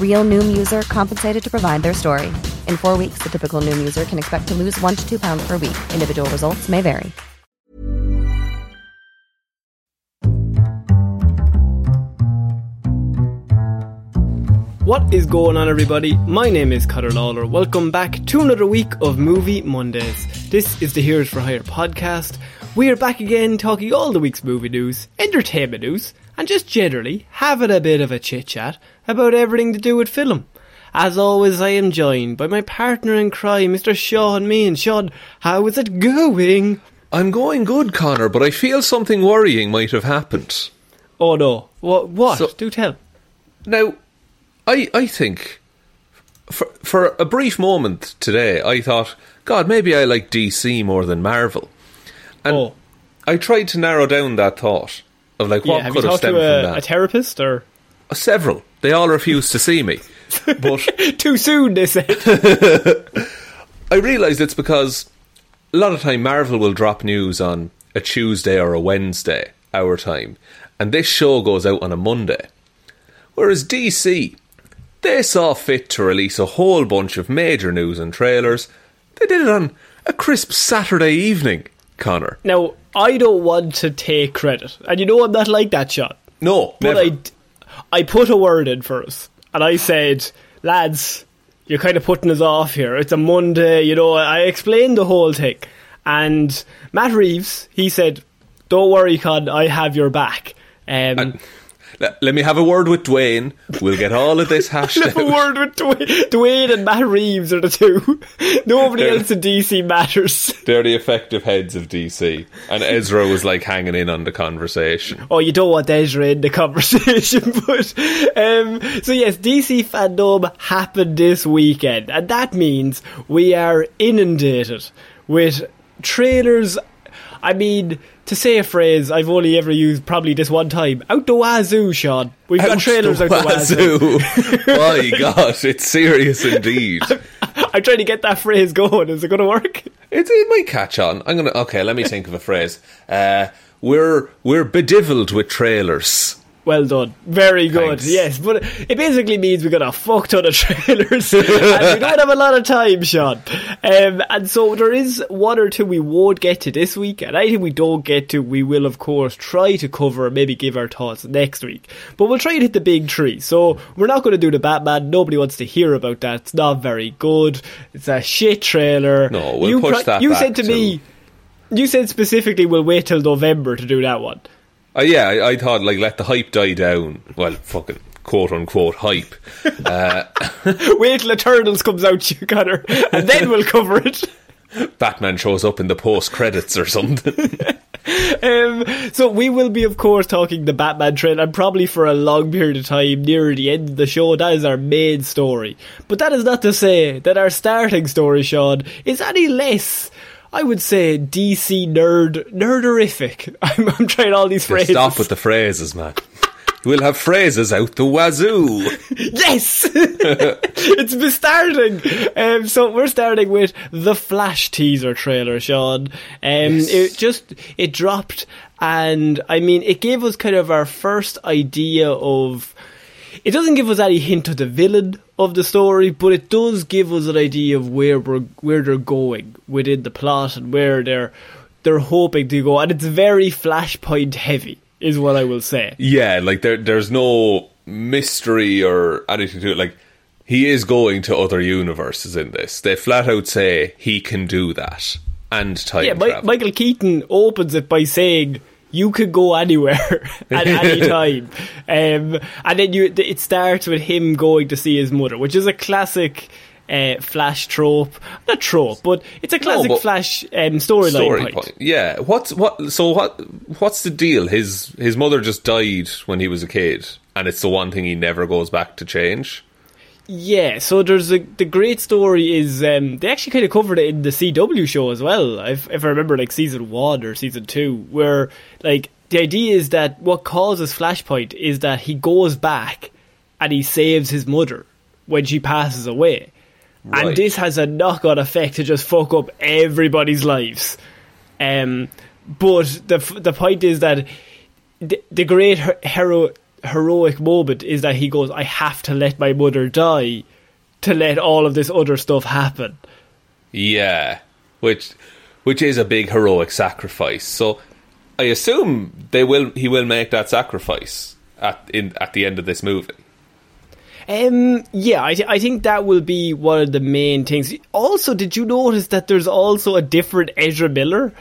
Real Noom user compensated to provide their story. In four weeks, the typical Noom user can expect to lose one to two pounds per week. Individual results may vary. What is going on, everybody? My name is Connor Lawler. Welcome back to another week of Movie Mondays. This is the Heroes for Hire podcast. We are back again talking all the week's movie news, entertainment news, and just generally having a bit of a chit chat about everything to do with film. As always, I am joined by my partner in crime, Mr. Sean Mean. Sean, how is it going? I'm going good, Connor, but I feel something worrying might have happened. Oh no. What? What? So- do tell. Now, I I think for for a brief moment today, I thought, God, maybe I like DC more than Marvel, and oh. I tried to narrow down that thought of like Yeah, what have you could have talked stemmed a, from that. a therapist or Uh, Several, they all refused to see me, but too soon? They said. I realised it's because a lot of time Marvel will drop news on a Tuesday or a Wednesday, our time, and this show goes out on a Monday. Whereas DC, they saw fit to release a whole bunch of major news and trailers. They did it on a crisp Saturday evening, Connor. Now, I don't want to take credit, and you know I'm not like that, Sean. No, But never. I, I put a word in for us, and I said, lads, you're kind of putting us off here. It's a Monday, you know. I explained the whole thing, and Matt Reeves, he said, "Don't worry, Con, I have your back." Um, Let, let me have a word with Dwayne. We'll get all of this hashed up. Let me have a word with Dwayne, Dwayne and Matt Reeves are the two. Nobody They're- else in DC matters. They're the effective heads of DC. And Ezra was like hanging in on the conversation. Oh, you don't want Ezra in the conversation, but um, so yes, DC fandom happened this weekend, and that means we are inundated with trailers. I mean, to say a phrase I've only ever used probably this one time, out the wazoo, Sean. We've got trailers the out the wazoo. My God, it's serious indeed. I'm trying to get that phrase going. Is it going to work? It, it might catch on. I'm gonna. Okay, let me think of a phrase. Uh, we're we're bedivilled with trailers. Well done. Very good. Thanks. Yes, but it basically means we got a fuck ton of trailers and we don't have a lot of time, Sean. Um, and so there is one or two we won't get to this week, and anything we don't get to, we will of course try to cover and maybe give our thoughts next week. But we'll try and hit the big tree. So we're not going to do the Batman. Nobody wants to hear about that. It's not very good. It's a shit trailer. No, we'll you push that You said to me. You said specifically we'll wait till November to do that one. Uh, yeah, I, I thought like let the hype die down. Well, fucking quote unquote hype. Uh, Wait till Eternals comes out, you Connor, and then we'll cover it. Batman shows up in the post credits or something. Um, so we will be, of course, talking the Batman trend, and probably for a long period of time near the end of the show. That is our main story. But that is not to say that our starting story, Sean, is any less. I would say DC nerd nerderific. I'm, I'm trying all these phrases. Stop with the phrases, man. We'll have phrases out the wazoo. yes, it's been starting. Um, so we're starting with the Flash teaser trailer, Sean. Um, It just it dropped, and I mean, it gave us kind of our first idea of. It doesn't give us any hint of the villain of the story, but it does give us an idea of where we're where they're going within the plot and where they're they're hoping to go, and it's very Flashpoint heavy, is what I will say. Yeah, like there, there's no mystery or anything to it. Like he is going to other universes in this. They flat out say he can do that and time Yeah, travel. Michael Keaton opens it by saying you could go anywhere at any time, um, and then you it starts with him going to see his mother, which is a classic. Uh, flash trope, not trope, but it's a classic but- Flash um, storyline Story point. point. Yeah. What's what? So what? What's the deal? His his mother just died when he was a kid, and it's the one thing he never goes back to change. Yeah, so there's a the great story is um, they actually kind of covered it in the CW show as well. If, if I remember, like season one or season two, where like the idea is that what causes Flashpoint is that he goes back and he saves his mother when she passes away, and this has a knock on effect to just fuck up everybody's lives. Um, but the the point is that the, the great her- hero heroic moment is that he goes, "I have to let my mother die to let all of this other stuff happen." Yeah, which which is a big heroic sacrifice. So I assume they will. He will make that sacrifice at in at the end of this movie. Um, yeah, I, th- I think that will be one of the main things. Also, did you notice that there's also a different Ezra Miller?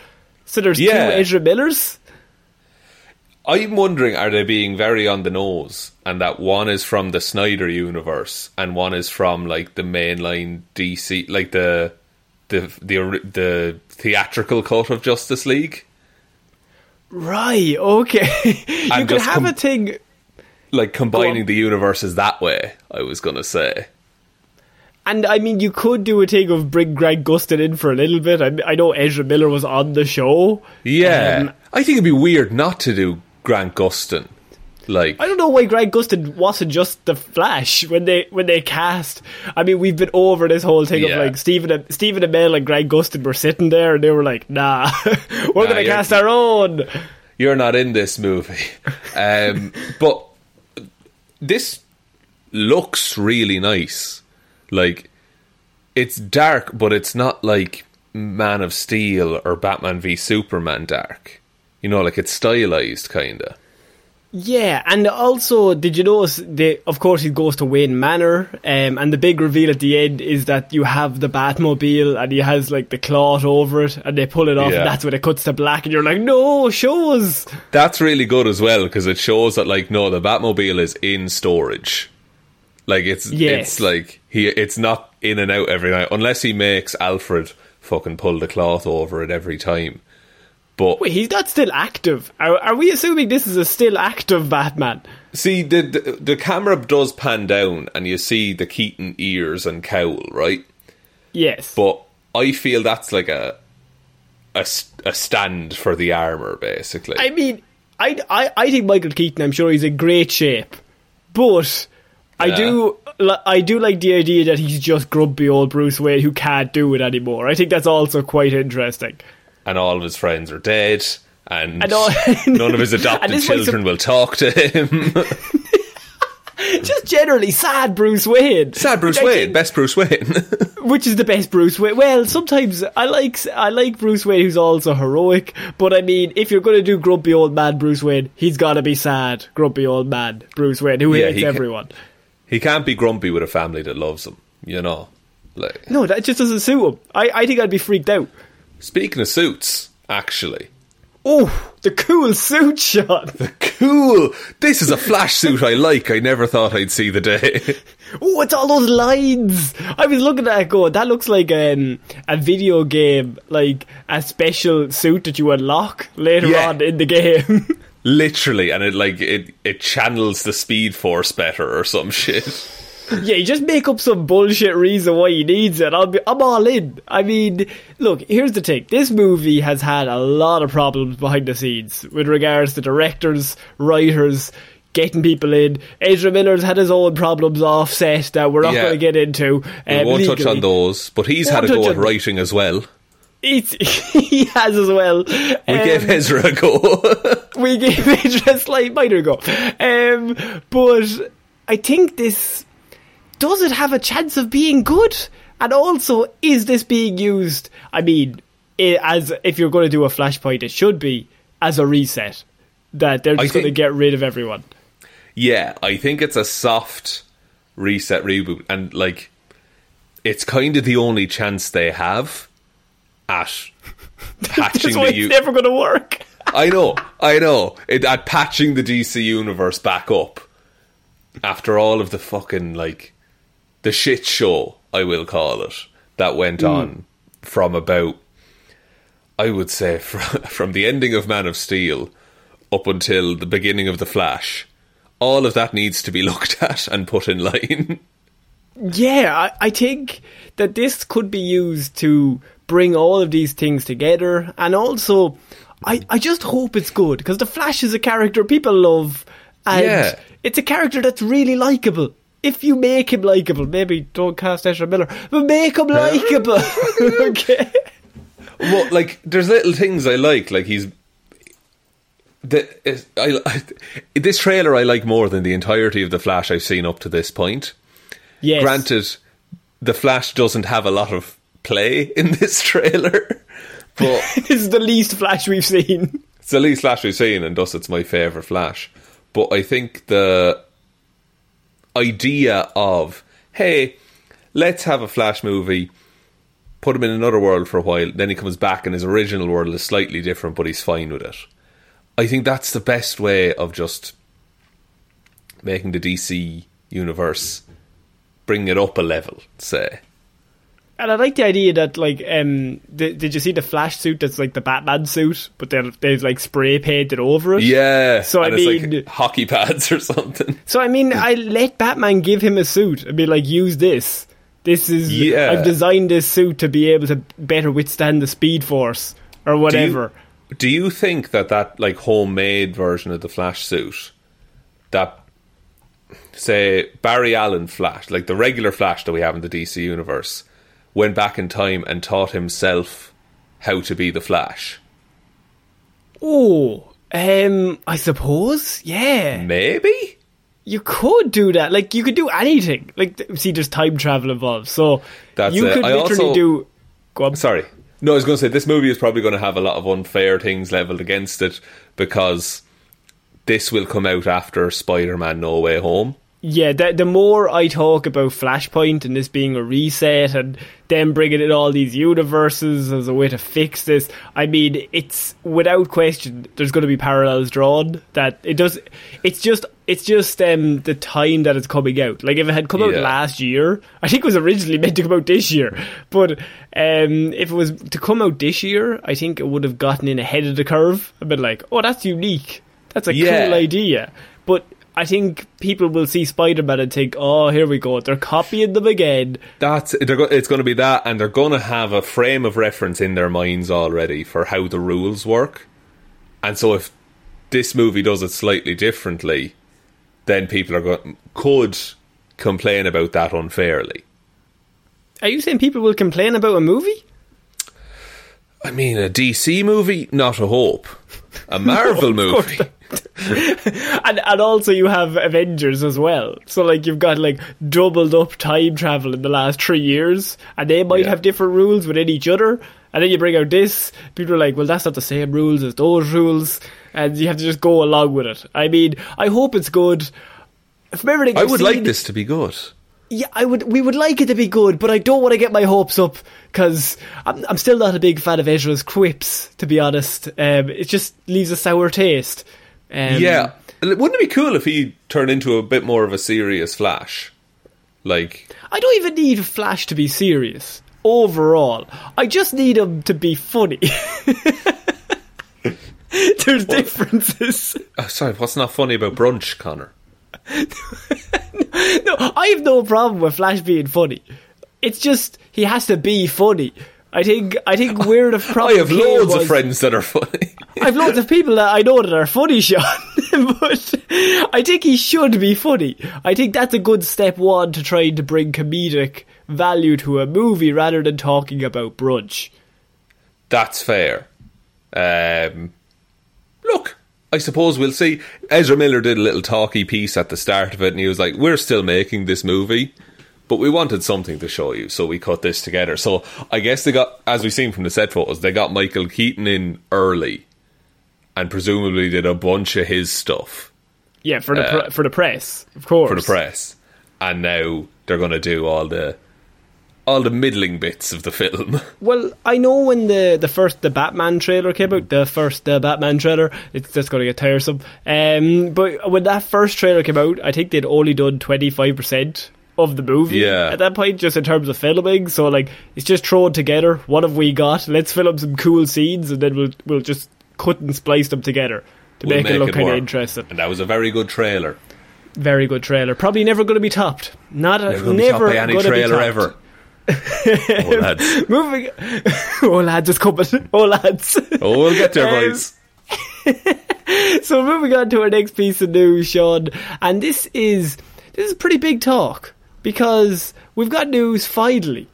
So there's Yeah. two Ezra Millers. I'm wondering, are they being very on the nose, and that one is from the Snyder universe, and one is from like the mainline DC, like the the the the theatrical cut of Justice League, Right. Okay. you could have com- a thing. like combining the universes that way. I was gonna say, And I mean, you could do a thing of bring Grant Gustin in for a little bit. I, I know Ezra Miller was on the show. yeah, Um, I think it'd be weird not to do Grant Gustin, like I don't know why Grant Gustin wasn't just the Flash when they when they cast. I mean, we've been over this whole thing Yeah. of like Stephen and, Stephen Amell and Grant Gustin were sitting there and they were like, "Nah, we're gonna cast our own." you're not in this movie. Um, but this looks really nice. Like it's dark, but it's not like Man of Steel or Batman v Superman dark. You know, like it's stylized, kinda. Yeah, and also, did you notice? The, of course, he goes to Wayne Manor, um, and the big reveal at the end is that you have the Batmobile, and he has like the cloth over it, and they pull it off, Yeah. and that's when it cuts to black, and you're like, "No, shows." That's really good as well because it shows that, like, no, the Batmobile is in storage. Like it's Yes. it's like he it's not in and out every night unless he makes Alfred fucking pull the cloth over it every time. But Wait, he's not still active. Are, are we assuming this is a still active Batman? See, the, the the camera does pan down, and you see the Keaton ears and cowl, right? Yes. But I feel that's like a a, a stand for the armor, basically. I mean, I, I, I think Michael Keaton. I'm sure he's in great shape, but I Yeah. do I do like the idea that he's just grumpy old Bruce Wayne who can't do it anymore. I think that's also quite interesting. And all of his friends are dead, and, And all- none of his adopted children will talk to him. Just generally sad Bruce Wayne. Sad Bruce Wayne, think- best Bruce Wayne. which is the best Bruce Wayne. Well, sometimes I like I like Bruce Wayne who's also heroic, but I mean, if you're going to do grumpy old man Bruce Wayne, he's got to be sad grumpy old man Bruce Wayne who Yeah, hates he everyone. he can't be grumpy with a family that loves him, you know. Like No, that just doesn't suit him. I, I think I'd be freaked out. Speaking of suits, actually, Oh, the cool suit shot. The cool. This is a flash suit I like. I never thought I'd see the day. Oh, it's all those lines. I was looking at it going, that looks like um, a video game, like a special suit that you unlock later Yeah. on in the game. Literally, and it like it it channels the speed force better or some shit. Yeah, you just make up some bullshit reason why he needs it. I'll be, I'm all in. I mean, look, here's the thing. This movie has had a lot of problems behind the scenes with regards to directors, writers, getting people in. Ezra Miller's had his own problems offset that we're not Yeah. going to get into. We um, won't touch on those, but he's had a go at writing as well. It's, he has as well. We Um, gave Ezra a go. we gave Ezra a slight minor go. Um, but I think this does it have a chance of being good? And also, is this being used? I mean, i as if you're going to do a flashpoint, it should be as a reset. That they're just going to get rid of everyone. yeah, I think it's a soft reset reboot, and like, it's kind of the only chance they have at patching the it's U- never going to work. I know, I know. It, at patching the DC universe back up after all of the fucking like the shit show, I will call it, that went hmm. on from about, I would say, from, from the ending of Man of Steel up until the beginning of the Flash. All of that needs to be looked at and put in line. Yeah, I, I think that this could be used to bring all of these things together, and also, I, I just hope it's good because the Flash is a character people love, and Yeah. it's a character that's really likable. If you make him likable, maybe don't cast Ezra Miller, but make him likable. okay. well, like there's little things I like. Like he's the I, I this trailer I like more than the entirety of the Flash I've seen up to this point. Yes. Granted, the Flash doesn't have a lot of play in this trailer, but it's the least Flash we've seen. it's the least Flash we've seen, and thus it's my favorite Flash. But I think the idea of hey, let's have a Flash movie, put him in another world for a while, then he comes back and his original world is slightly different, but he's fine with it. I think that's the best way of just making the DC universe bring it up a level, say. And I like the idea that, like, um, did, did you see the Flash suit that's like the Batman suit, but they're, they've like spray painted over it? Yeah. So, I mean- like hockey pads or something. So I mean, I let Batman give him a suit and be like, use this. This is Yeah. I've designed this suit to be able to better withstand the Speed Force or Do you- whatever. Do you think that that like homemade version of the Flash suit, that say Barry Allen Flash, like the regular Flash that we have in the DC universe, went back in time and taught himself how to be the Flash? Oh, um, I suppose, yeah, Maybe. you could do that. Like you could do anything. Like see, there's time travel involved, so That's you it. could I literally also- do. Go on. Sorry. No, I was going to say this movie is probably going to have a lot of unfair things leveled against it because this will come out after Spider-Man: No Way Home. Yeah, the, the more I talk about Flashpoint and this being a reset and them bringing in all these universes as a way to fix this, I mean, it's without question there's going to be parallels drawn. That it does. It's just it's just um, the time that it's coming out. Like if it had come out last year, I think it was originally meant to come out this year. But um, if it was to come out this year, I think it would have gotten in ahead of the curve. I've been like, oh, that's unique. That's a Yeah. cool idea. But I think people will see Spider Man and think, oh, here we go. They're copying them again. That's they're go- it's going to be that, and they're going to have a frame of reference in their minds already for how the rules work. And so, if this movie does it slightly differently, then people are going could complain about that unfairly. Are you saying people will complain about a movie? I mean, a DC movie, not a hope. A Marvel movie, And and also you have Avengers as well. So like you've got like doubled up time travel in the last three years, and they might Yeah. have different rules within each other. And then you bring out this, people are like, well, that's not the same rules as those rules, and you have to just go along with it. I mean, I hope it's good. From everything I I've would like this to be good. Yeah, I would. We would like it to be good, but I don't want to get my hopes up because I'm, I'm still not a big fan of Ezra's quips. To be honest, um, it just leaves a sour taste. Um, yeah, wouldn't it be cool if he turned into a bit more of a serious Flash? Like, I don't even need Flash to be serious. Overall, I just need him to be funny. There's differences. oh, sorry, what's not funny about brunch, Connor? No, I have no problem with Flash being funny. It's just he has to be funny. I think. I think where the I have loads was- of friends that are funny. I've loads of people that I know that are funny, Sean. but I think he should be funny. I think that's a good step one to trying to bring comedic value to a movie rather than talking about brunch. That's fair. Um, look, I suppose we'll see. Ezra Miller did a little talky piece at the start of it, and he was like, "We're still making this movie." But we wanted something to show you, so we cut this together. So I guess they got, as we've seen from the set photos, they got Michael Keaton in early, and presumably did a bunch of his stuff Yeah, for the pr- for the press, of course. Uh, for the press, and now they're going to do all the all the middling bits of the film. Well, I know when the the first the Batman trailer came out, the first uh, Batman trailer, it's just going to get tiresome. Um, but when that first trailer came out, I think they'd only done twenty five percent of the movie Yeah. at that point, just in terms of filming. So like, it's just thrown together. What have we got? Let's film some cool scenes, and then we'll we'll just cut and splice them together to We'll make, it look kind of interesting. And that was a very good trailer. Very good trailer. Probably never going to be topped. Not a, Never going to be never topped by any gonna be trailer topped. ever. oh, lads. Moving. oh lads, it's coming. Oh lads. Oh, we'll get there, Um, boys. So moving on to our next piece of news, Sean, and this is this is pretty big talk because we've got news finally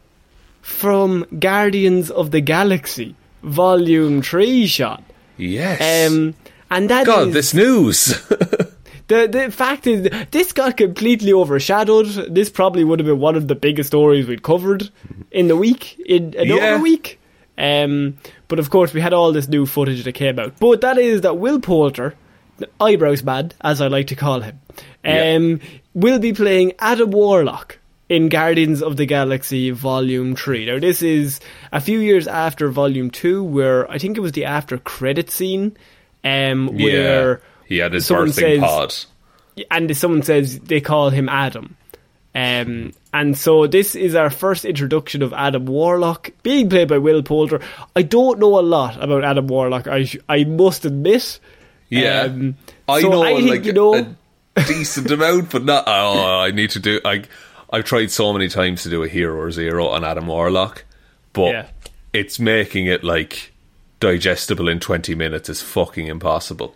from Guardians of the Galaxy Volume Three, shot. Yes. Um, and that God, is- this news. the the fact is this got completely overshadowed. This probably would have been one of the biggest stories we'd covered in the week in another Yeah. week. Um, but of course, we had all this new footage that came out. But that is that Will Poulter, eyebrows man, as I like to call him, Yeah. um, will be playing Adam Warlock in Guardians of the Galaxy Volume 3. Now, this is a few years after Volume 2, where I think it was the after credit scene, um, where yeah. He had his birthing says- pod. and someone says they call him Adam. Um, and so this is our first introduction of Adam Warlock, being played by Will Poulter. I don't know a lot about Adam Warlock. I sh- I must admit. Yeah. Um, I so know I think, like you know- a decent amount, but not. Oh, I need to do. I I've tried so many times to do a hero or zero on Adam Warlock, but Yeah. it's making it like digestible in twenty minutes is fucking impossible.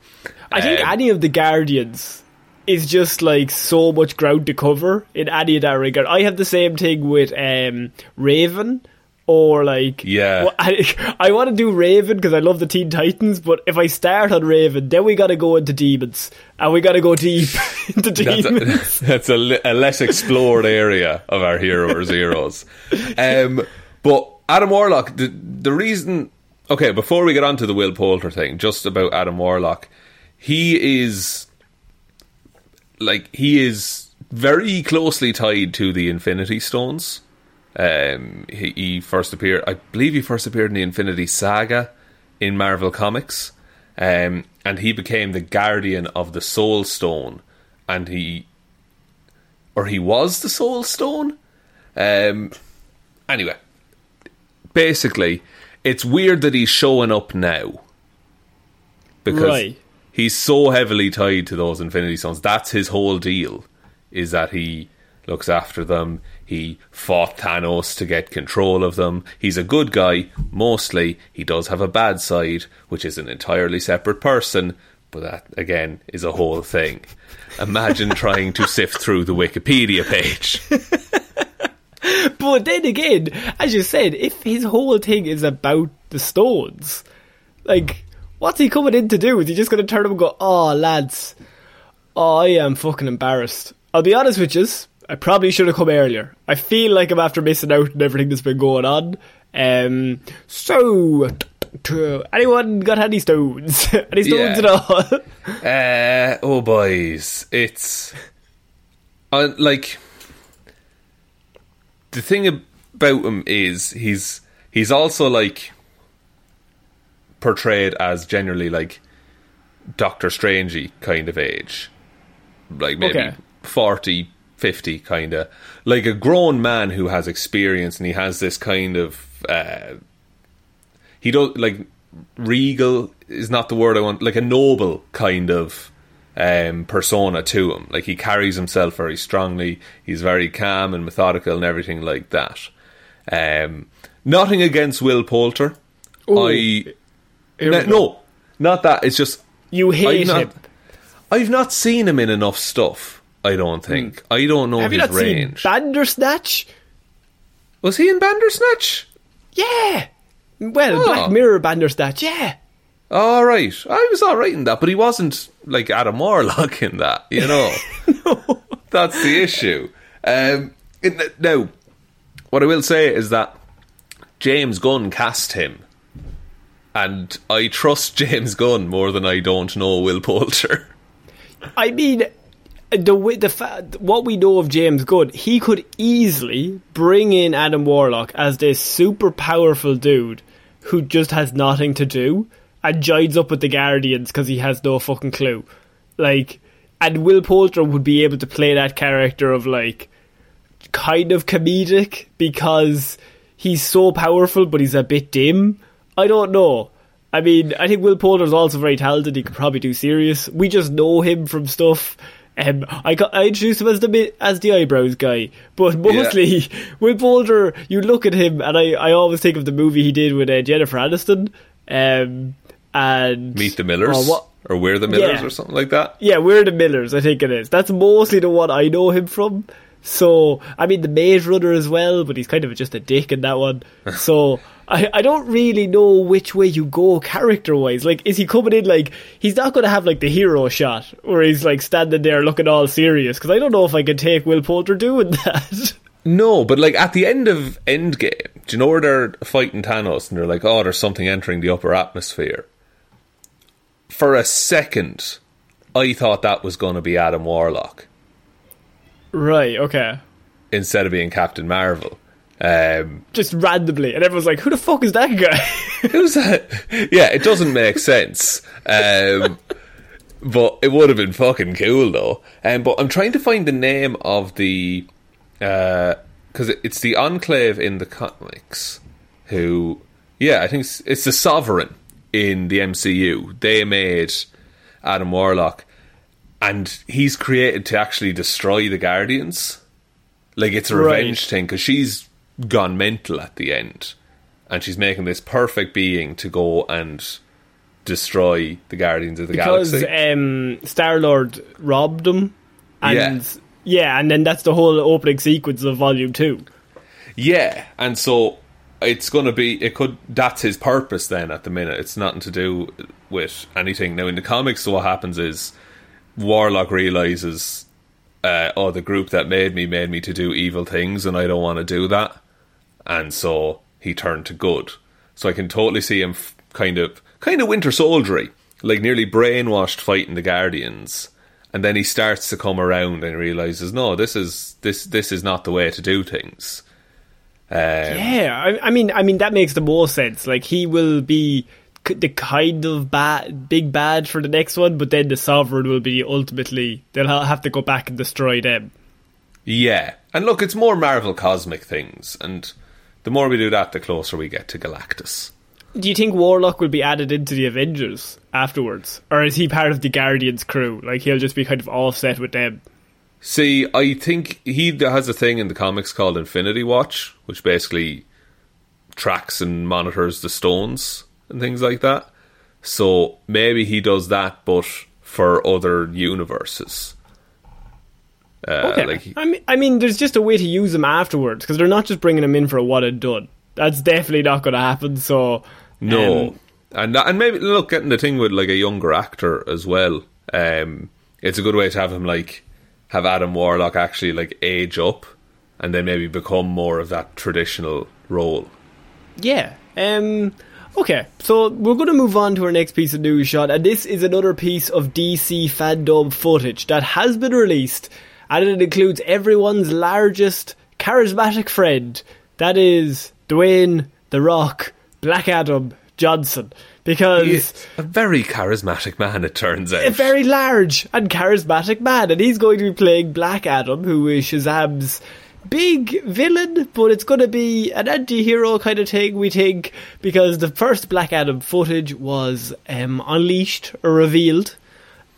I think Um, any of the Guardians is just like so much ground to cover in any of that regard. I have the same thing with um, Raven. Or like, Yeah. I, I want to do Raven because I love the Teen Titans, but if I start on Raven, then we got to go into demons, and we got to go deep into that's demons. a, that's a, a less explored area of our hero or zeros. Um, but Adam Warlock, the, the reason. Okay, before we get on to the Will Poulter thing, just about Adam Warlock, he is like he is very closely tied to the Infinity Stones. Um, he, he first appeared, I believe, he first appeared in the Infinity Saga in Marvel Comics, um, and he became the guardian of the Soul Stone, and he, or he was the Soul Stone. Um, anyway, basically, it's weird that he's showing up now because Right. he's so heavily tied to those Infinity Stones. That's his whole deal, is that he looks after them. He fought Thanos to get control of them. He's a good guy, mostly. He does have a bad side, which is an entirely separate person, but that, again, is a whole thing. Imagine trying to sift through the Wikipedia page. But then again, as you said, if his whole thing is about the stones, like, what's he coming in to do? Is he just going to turn up and go, oh, lads, oh, I am fucking embarrassed. I'll be honest with you, I probably should have come earlier. I feel like I'm after missing out on everything that's been going on. Um, so, t- anyone got any stones? any stones Yeah. at all? Uh, oh, boys, it's uh, like the thing about him is he's he's also like portrayed as generally like Doctor Strangey kind of age, like maybe Okay. 40, 50 kind of like a grown man who has experience and he has this kind of uh, he don't like regal is not the word I want like a noble kind of um, persona to him like he carries himself very strongly he's very calm and methodical and everything like that um, nothing against Will Poulter Ooh. I we no, not that it's just You hate I'm not- him. I've not seen him in enough stuff. I don't think. I don't know. Have you his not range. seen Bandersnatch? Was he in Bandersnatch? Yeah. Well, Oh. Black Mirror Bandersnatch, yeah. All right, I was all right in that, but he wasn't like Adam Warlock in that. You know, no. that's the issue. Um, in the- now, what I will say is that James Gunn cast him, and I trust James Gunn more than I don't know Will Poulter. I mean, the the fa- what we know of James Gunn, he could easily bring in Adam Warlock as this super powerful dude who just has nothing to do and joins up with the Guardians because he has no fucking clue. Like, and Will Poulter would be able to play that character of like kind of comedic because he's so powerful, but he's a bit dim. I don't know. I mean, I think Will Poulter's also very talented. He could probably do serious. We just know him from stuff. Um, I got, I introduced him as the as the eyebrows guy, but mostly with Poulter. You look at him, and I, I always think of the movie he did with uh, Jennifer Aniston. Um, and Meet the Millers, Oh, what? or We're the Millers, Yeah. or something like that. Yeah, we're the Millers, I think it is. That's mostly the one I know him from. So, I mean, the Maze Runner as well, but he's kind of just a dick in that one. So, I, I don't really know which way you go character wise. Like, is he coming in like, he's not going to have like the hero shot where he's like standing there looking all serious, because I don't know if I can take Will Poulter doing that. No, but like at the end of Endgame, do you know where they're fighting Thanos and they're like, oh, there's something entering the upper atmosphere? For a second, I thought that was going to be Adam Warlock right, okay. instead of being Captain Marvel. Um, Just randomly. And everyone's like, who the fuck is that guy? who's that? Yeah, it doesn't make sense. Um, but it would have been fucking cool though. Um, but I'm trying to find the name of the because it it's the Enclave in the comics. Who, yeah, I think it's, it's the Sovereign in the MCU. They made Adam Warlock, and he's created to actually destroy the Guardians. Like it's a Right. revenge thing because she's gone mental at the end, and she's making this perfect being to go and destroy the Guardians of the because Galaxy. um, Star Lord robbed them. and Yeah. yeah. and then that's the whole opening sequence of Volume Two. Yeah, and so it's going to be. It could. That's his purpose. Then at the minute, it's nothing to do with anything. Now in the comics, so what happens is Warlock realizes, uh, oh, the group that made me made me to do evil things, and I don't want to do that, and so he turned to good. So I can totally see him f- kind of, kind of Winter Soldiery, like nearly brainwashed fighting the Guardians. And then he starts to come around and realizes, no, this is this this is not the way to do things. Um, Yeah, I, I mean, I mean that makes the most sense. Like he will be the kind of bad, big bad for the next one, but then the sovereign will be ultimately they'll have to go back and destroy them. Yeah, and look, it's more Marvel cosmic things, and the more we do that, the closer we get to Galactus. Do you think Warlock will be added into the Avengers afterwards, or is he part of the Guardians crew? Like he'll just be kind of offset with them. See, I think he has a thing in the comics called Infinity Watch, which basically tracks and monitors the stones and things like that. So maybe he does that, but for other universes. Uh, Okay. like I mean, I mean, there's just a way to use them afterwards because they're not just bringing them in for a one and done. That's definitely not going to happen. So No, um, and and maybe look getting the thing with like a younger actor as well. Um, it's a good way to have him like have Adam Warlock actually like age up, and then maybe become more of that traditional role. yeah. Um. Okay, so we're going to move on to our next piece of news, shot, and this is another piece of DC fandom footage that has been released, and it includes everyone's largest charismatic friend. That is Dwayne the Rock Black Adam Johnson, because. He's a very charismatic man, it turns out. a very large and charismatic man, and he's going to be playing Black Adam, who is Shazam's big villain, but it's going to be an anti-hero kind of thing, we think, because the first Black Adam footage was um, unleashed or revealed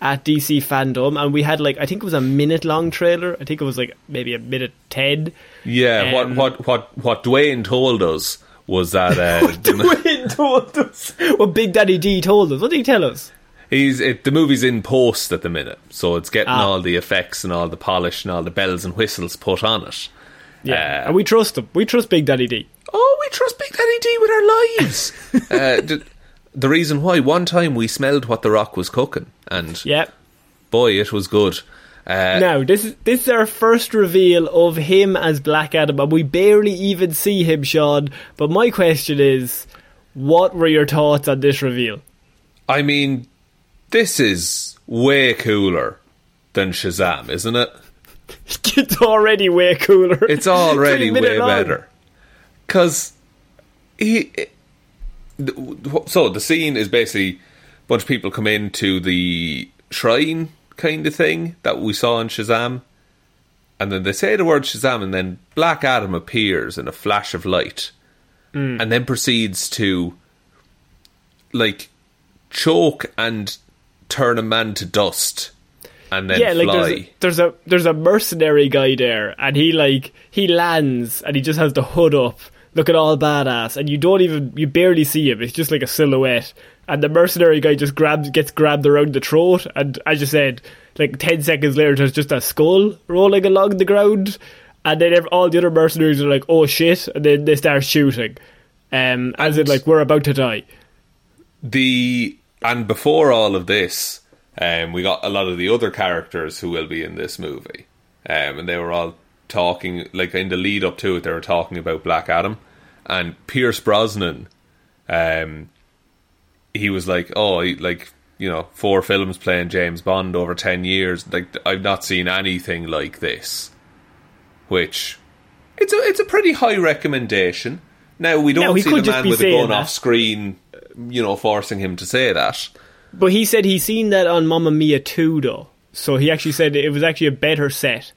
at DC fandom, and we had like I think it was a minute long trailer. I think it was like maybe a minute ten. yeah, Um, what what what what Dwayne told us was that uh, Dwayne told us what Big Daddy D told us. What did he tell us? He's it, the movie's in post at the minute, so it's getting Ah. all the effects and all the polish and all the bells and whistles put on it. Yeah, Uh, and we trust him. We trust Big Daddy D. Oh, we trust Big Daddy D with our lives. uh, the, reason why one time we smelled what the Rock was cooking, and Yeah. boy, it was good. Uh, Now this is this is our first reveal of him as Black Adam, and we barely even see him, Sean. But my question is, what were your thoughts on this reveal? I mean, this is way cooler than Shazam, isn't it? It's already way cooler. It's already way long. better. Because he. the- So the scene is basically a bunch of people come into the shrine kind of thing that we saw in Shazam. And then they say the word Shazam, and then Black Adam appears in a flash of light. Hmm. And then proceeds to, like, choke and turn a man to dust. And then yeah, like fly. there's a, there's a there's a mercenary guy there, and he like he lands, and he just has the hood up, looking all badass, and you don't even you barely see him. It's just like a silhouette, and the mercenary guy just grabs gets grabbed around the throat, and as you said, like ten seconds later, there's just a skull rolling along the ground, and then all the other mercenaries are like, "Oh shit!" and then they start shooting, um, as in like we're about to die. the and before all of this, um, we got a lot of the other characters who will be in this movie, um, and they were all talking like in the lead up to it. They were talking about Black Adam and Pierce Brosnan. Um, he was like, "Oh, he, like you know, four films playing James Bond over ten years. Like I've not seen anything like this." Which it's a it's a pretty high recommendation. Now we don't he see the man with a gun that. off screen, you know, forcing him to say that. But he said he seen that on Mamma Mia 2, though. So he actually said it was actually a better set.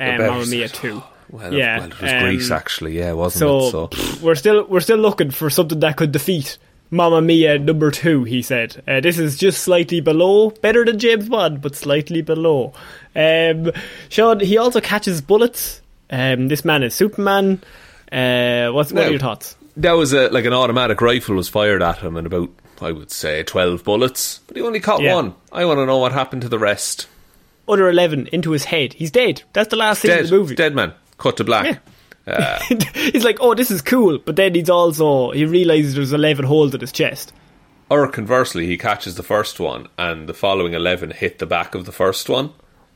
Um, Mamma Mia set. 2. Well, yeah, well, it was um, Greece actually, yeah, wasn't So, it? So pff, we're still we're still looking for something that could defeat Mamma Mia number two. He said uh, this is just slightly below, better than James Bond, but slightly below. Um, Sean, he also catches bullets. Um, this man is Superman. Uh, what's what Now- are your thoughts? that was a like an automatic rifle was fired at him, and about I would say twelve bullets, but he only caught Yeah. one. I want to know what happened to the rest. Other eleven into his head. He's dead. That's the last scene Dead, of the movie. dead man, cut to black. Yeah. he's like, oh, this is cool, but then he's also he realizes there's eleven holes in his chest. Or conversely, he catches the first one, and the following eleven hit the back of the first one.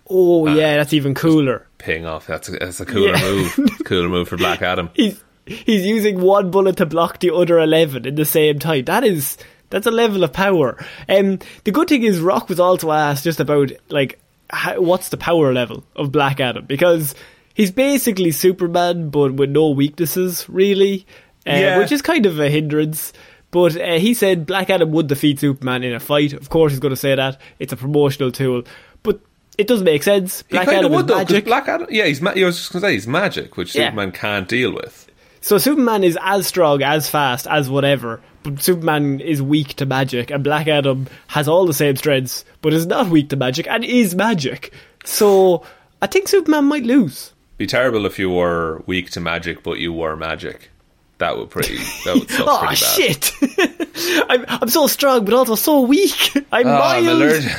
Oh yeah, that's even cooler. Paying off. That's a, that's a cooler Yeah. move. cooler move for Black Adam. He's he's using one bullet to block the other eleven in the same time. That is that's a level of power. Um, the good thing is, Rock was also asked just about like how, what's the power level of Black Adam because he's basically Superman but with no weaknesses really, uh, Yeah. which is kind of a hindrance. But uh, he said Black Adam would defeat Superman in a fight. Of course, he's going to say that it's a promotional tool, but it doesn't make sense. Black Adam would though, magic. Black Adam. Yeah, he's. Ma- I was just going to say he's magic, which Yeah. Superman can't deal with. So Superman is as strong, as fast, as whatever, but Superman is weak to magic, and Black Adam has all the same strengths, but is not weak to magic and is magic. So I think Superman might lose. Be terrible if you were weak to magic, but you were magic. That would pretty. That would suck Oh shit! I'm I'm so strong, but also so weak. I'm Oh, mild. I'm allergic.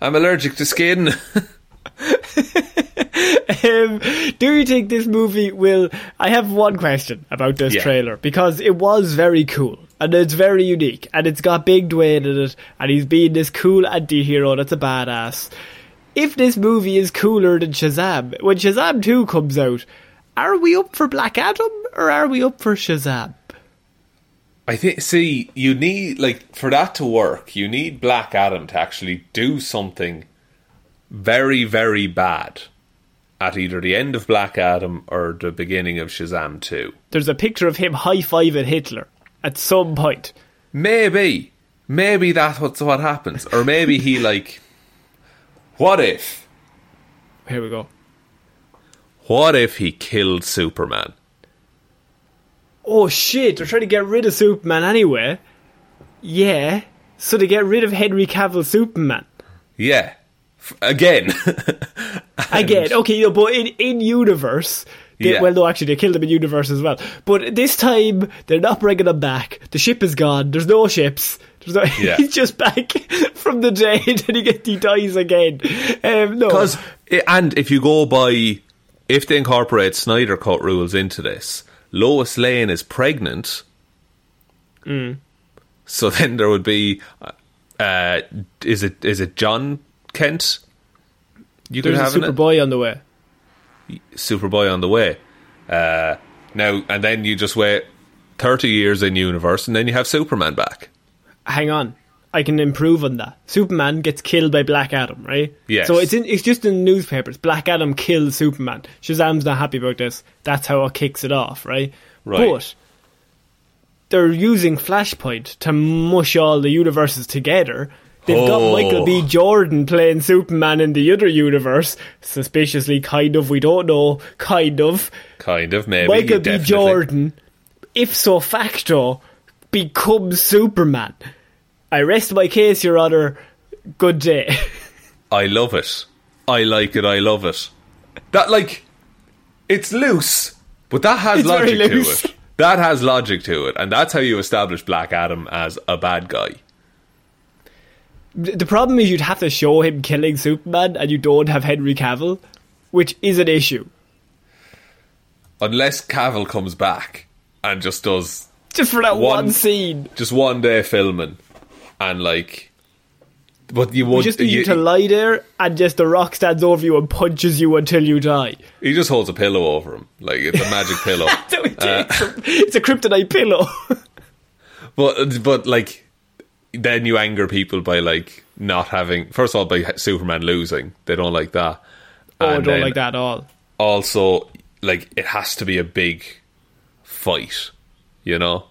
I'm allergic to skin. Um, do you think this movie will? I have one question about this Yeah. trailer because it was very cool and it's very unique and it's got Big Dwayne in it and he's being this cool anti-hero that's a badass. If this movie is cooler than Shazam, when Shazam 2 comes out, are we up for Black Adam or are we up for Shazam? I think. See, you need like for that to work, you need Black Adam to actually do something very, very bad at either the end of Black Adam or the beginning of Shazam Two. There's a picture of him high-fiving Hitler at some point. Maybe, maybe that's what's what happens, or maybe he like. What if? Here we go. What if he killed Superman? oh shit, they're trying to get rid of Superman anyway. Yeah, so they get rid of Henry Cavill Superman. Yeah, F- again. Again, okay, no, but in, in universe, they, Yeah. well, no, actually, they killed him in universe as well. But this time, they're not bringing him back. The ship is gone. There's no ships. Yeah. He's just back from the dead and he, gets, he dies again. Um, no. Because, and if you go by, if they incorporate Snyder Cut rules into this, Lois Lane is pregnant. Mm. So then there would be, uh, is it is it John Kent? You could there's a have? Superboy on the way. Superboy on the way. Uh, now and then you just wait thirty years in universe, and then you have Superman back. Hang on. I can improve on that. Superman gets killed by Black Adam, right? Yes. So it's in, it's just in the newspapers. Black Adam kills Superman. Shazam's not happy about this. That's how it kicks it off, right? Right. But they're using Flashpoint to mush all the universes together. They've got Oh. Michael B. Jordan playing Superman in the other universe. Suspiciously, kind of. We don't know. Kind of. Kind of, maybe. Michael B. Jordan, so facto, becomes Superman. I rest my case, Your Honour. Good day. I love it. I like it. I love it. That like, it's loose, but that has It's logic to it. That has logic to it, and that's how you establish Black Adam as a bad guy. the problem is you'd have to show him killing Superman, and you don't have Henry Cavill, which is an issue. Unless Cavill comes back and just does Just for that One- one, scene. just one day filming, and like, but you We would just need you, you, to lie there, and just the rock stands over you and punches you until you die. he just holds a pillow over him, like it's a magic pillow. Uh, it's a kryptonite pillow. But but like then you anger people by like not having first of all by Superman losing. They don't like that. oh, I And don't like that at all. Also, like it has to be a big fight, you know.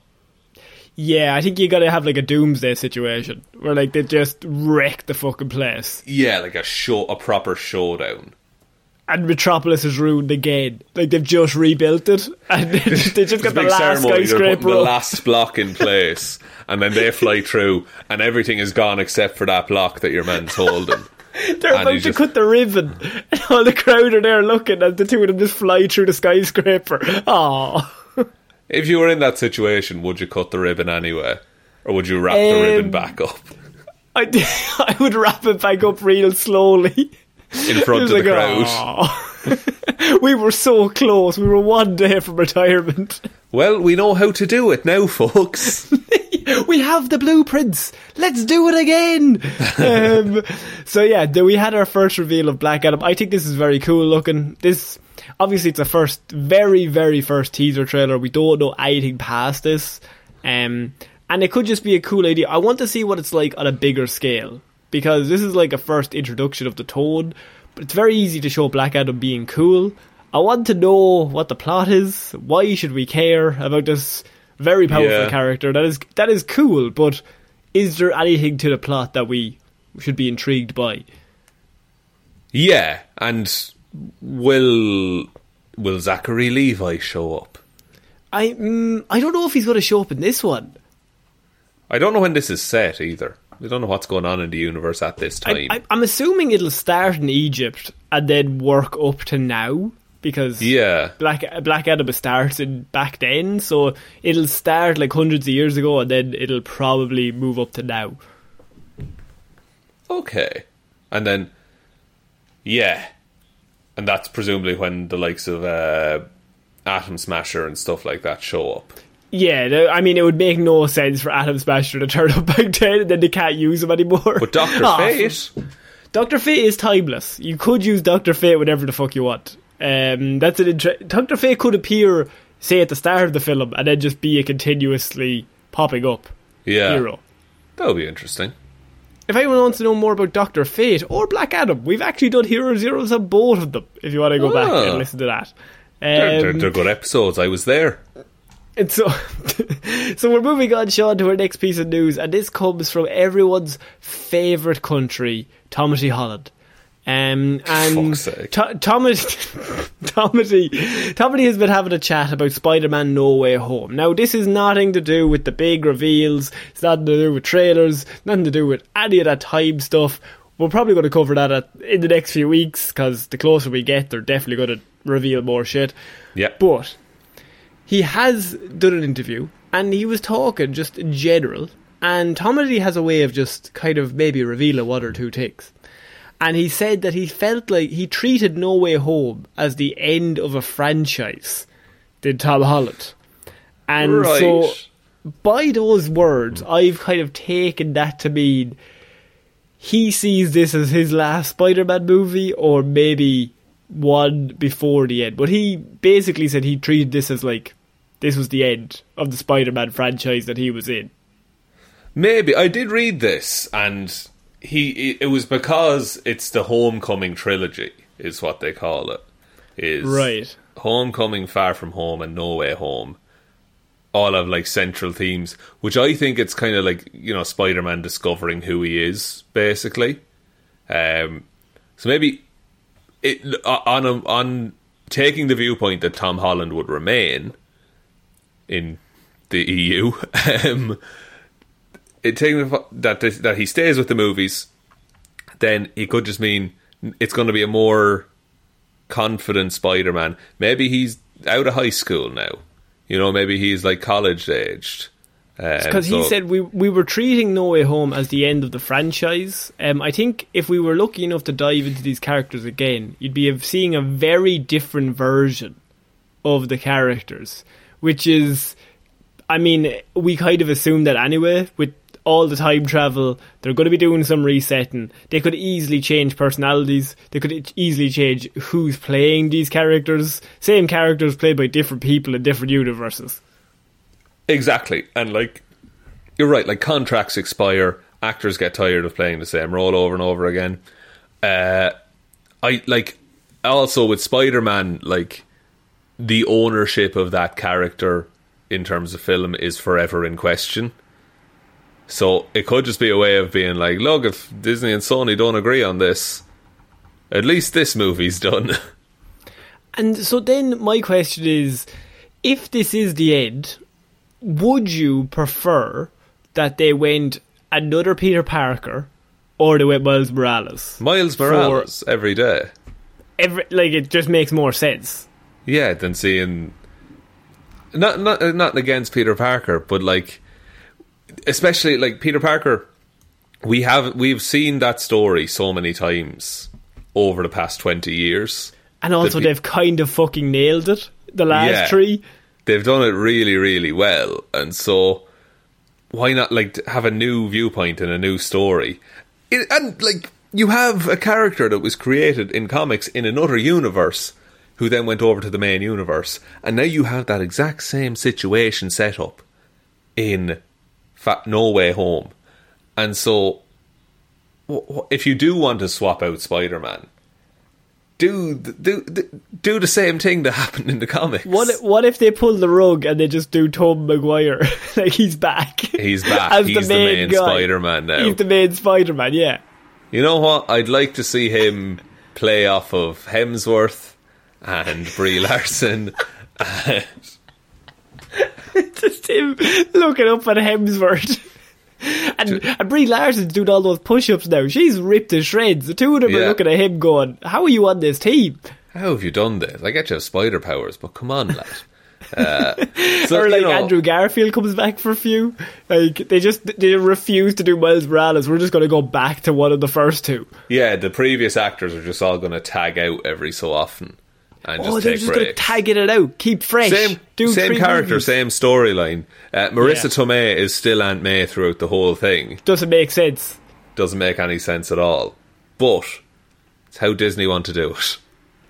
Yeah, I think you gotta have like a doomsday situation where like they just wreck the fucking place. Yeah, like a show, a proper showdown. and Metropolis is ruined again. Like they've just rebuilt it, and they just, they just got the last skyscraper. the last block in place, and then they fly through, and everything is gone except for that block that your man's holding. They're and about to just- cut the ribbon, and all the crowd are there looking, and the two of them just fly through the skyscraper. Oh, If you were in that situation, would you cut the ribbon anyway, or would you wrap the ribbon Um, back up I, I would wrap it back up real slowly. in front of was the like, crowd? We were so close. We were one day from retirement. Well, we know how to do it now, folks. we have the blueprints. Let's do it again. um, so yeah, we had our first reveal of Black Adam. I think this is very cool looking. This obviously it's a first, very very first teaser trailer. We don't know anything past this, um, and it could just be a cool idea. I want to see what it's like on a bigger scale because this is like a first introduction of the Toad. But it's very easy to show Black Adam being cool. I want to know what the plot is. Why should we care about this very powerful Yeah. character? That is that is cool, but is there anything to the plot that we should be intrigued by? yeah, and will will Zachary Levi show up? I mm, I don't know if he's going to show up in this one. I don't know when this is set either. I don't know what's going on in the universe at this time. I, I'm assuming it'll start in Egypt and then work up to now because yeah, Black Black Adam starts in back then, so it'll start like hundreds of years ago and then it'll probably move up to now. okay, and then yeah, and that's presumably when the likes of uh, Atom Smasher and stuff like that show up. Yeah, I mean, it would make no sense for Atom Smasher to turn up back then and then they can't use him anymore. But Doctor Ah, Fate, Doctor Fate is timeless. You could use Doctor Fate whenever the fuck you want. Um, that's an inter- Doctor Fate could appear, say, at the start of the film, and then just be a continuously popping up yeah, hero. that would be interesting. If anyone wants to know more about Doctor Fate or Black Adam, we've actually done Hero Zeros on both of them. If you want to go back Ah. and listen to that. They're, they're, Um, they're good episodes. I was there. And so, so we're moving on, Sean, to our next piece of news, and this comes from everyone's favourite country, Tomity Holland. Um, and Fuck's sake. To- Tomity, Tomity, Tomity has been having a chat about Spider-Man No Way Home. Now, this is nothing to do with the big reveals. It's nothing to do with trailers. Nothing to do with any of that time stuff. We're probably going to cover that at, in the next few weeks because the closer we get, they're definitely going to reveal more shit. Yeah, But he has done an interview and he was talking just in general And Tom Hardy has a way of just kind of maybe revealing one or two takes. And he said that he felt like he treated No Way Home as the end of a franchise, did Tom Holland. And Right. so, by those words, I've kind of taken that to mean he sees this as his last Spider-Man movie, or maybe one before the end. But he basically said he treated this as like this was the end of the Spider-Man franchise that he was in. Maybe I did read this, and he it was because it's the Homecoming trilogy, is what they call it. Is Right. Homecoming, Far From Home, and No Way Home. All have like central themes, which I think it's kind of like you know Spider Man discovering who he is, basically. Um, so maybe it on a, on taking the viewpoint that Tom Holland would remain in the EU. Um, it taking the, that that he stays with the movies, then he could just mean it's going to be a more confident Spider-Man. Maybe he's out of high school now. You know, maybe he's like college aged. Um, Because he said we we were treating No Way Home as the end of the franchise. Um, I think if we were lucky enough to dive into these characters again, you'd be seeing a very different version of the characters, which is, I mean, we kind of assumed that anyway. With all the time travel, they're going to be doing some resetting. They could easily change personalities. They could easily change who's playing these characters. Same characters played by different people in different universes. Exactly. And like you're right, like contracts expire, actors get tired of playing the same role over and over again. Uh I like also with Spider-Man like the ownership of that character in terms of film is forever in question. So it could just be a way of being like, look, if Disney and Sony don't agree on this, at least this movie's done. And so then my question is if this is the end, would you prefer that they went another Peter Parker or they went Miles Morales? Miles Morales every day. Every, like it just makes more sense. Yeah, than seeing not not not against Peter Parker, but like especially like Peter Parker. We have we've seen that story so many times over the past twenty years. And also pe- they've kind of fucking nailed it. The last Yeah. three. They've done it really, really well, and so why not like have a new viewpoint and a new story? It, and like you have a character that was created in comics in another universe, who then went over to the main universe, and now you have that exact same situation set up in No Way Home, and so if you do want to swap out Spider Man. Do, do do do the same thing that happened in the comics. What if, what if they pull the rug and they just do Tom Maguire? like he's back. He's back. As He's the main guy. Spider-Man now. He's the main Spider Man, yeah. You know what? I'd like to see him play off of Hemsworth and Brie Larson. and- just him looking up at Hemsworth. And, and Brie Larson's doing all those push-ups now. She's ripped to shreds. The two of them are looking at him going, how are you on this team? How have you done this? I get you have spider powers, but come on, lad. Uh, so, or you like know, Andrew Garfield comes back for a few. Like, they just, they refuse to do Miles Morales. We're just going to go back to one of the first two. Yeah, the previous actors are just all going to tag out every so often and just oh, they're just going to tag it out. Keep fresh. Same, same character, movies. same storyline. Uh, Marisa Yeah. Tomei is still Aunt May throughout the whole thing. Doesn't make sense. Doesn't make any sense at all. But it's how Disney want to do it.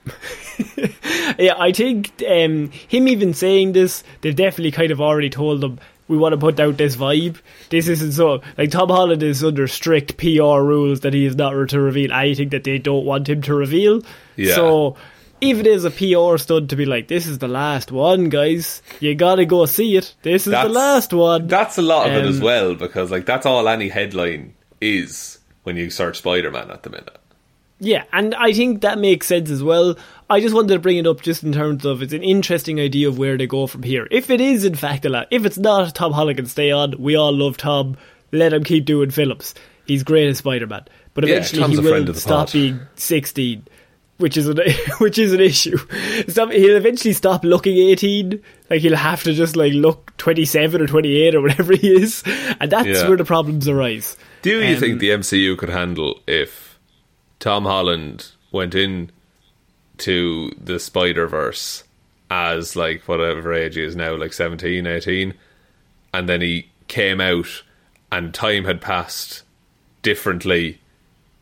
Yeah, I think um, him even saying this, they've definitely kind of already told them we want to put out this vibe. This isn't so like Tom Holland is under strict PR rules that he is not to reveal anything that they don't want him to reveal. Yeah. So even as a PR stunt to be like, this is the last one, guys. You gotta go see it. This is the last one. That's a lot of it as Um, well because like that's all any headline is when you search Spider-Man at the minute. Yeah, and I think that makes sense as well. I just wanted to bring it up just in terms of it's an interesting idea of where they go from here. If it is in fact a lot, if it's not, Tom Holland can stay on. We all love Tom. Let him keep doing Phillips. He's great as Spider Man. But eventually Tom's he will stop pod. being 16 which is an which is an issue. Stop, he'll eventually stop looking eighteen. Like he'll have to just like look twenty seven or twenty eight or whatever he is, and that's Yeah. where the problems arise. Do you Um, think the MCU could handle if Tom Holland went in to the Spider Verse as like whatever age he is now, like 17, 18, and then he came out and time had passed differently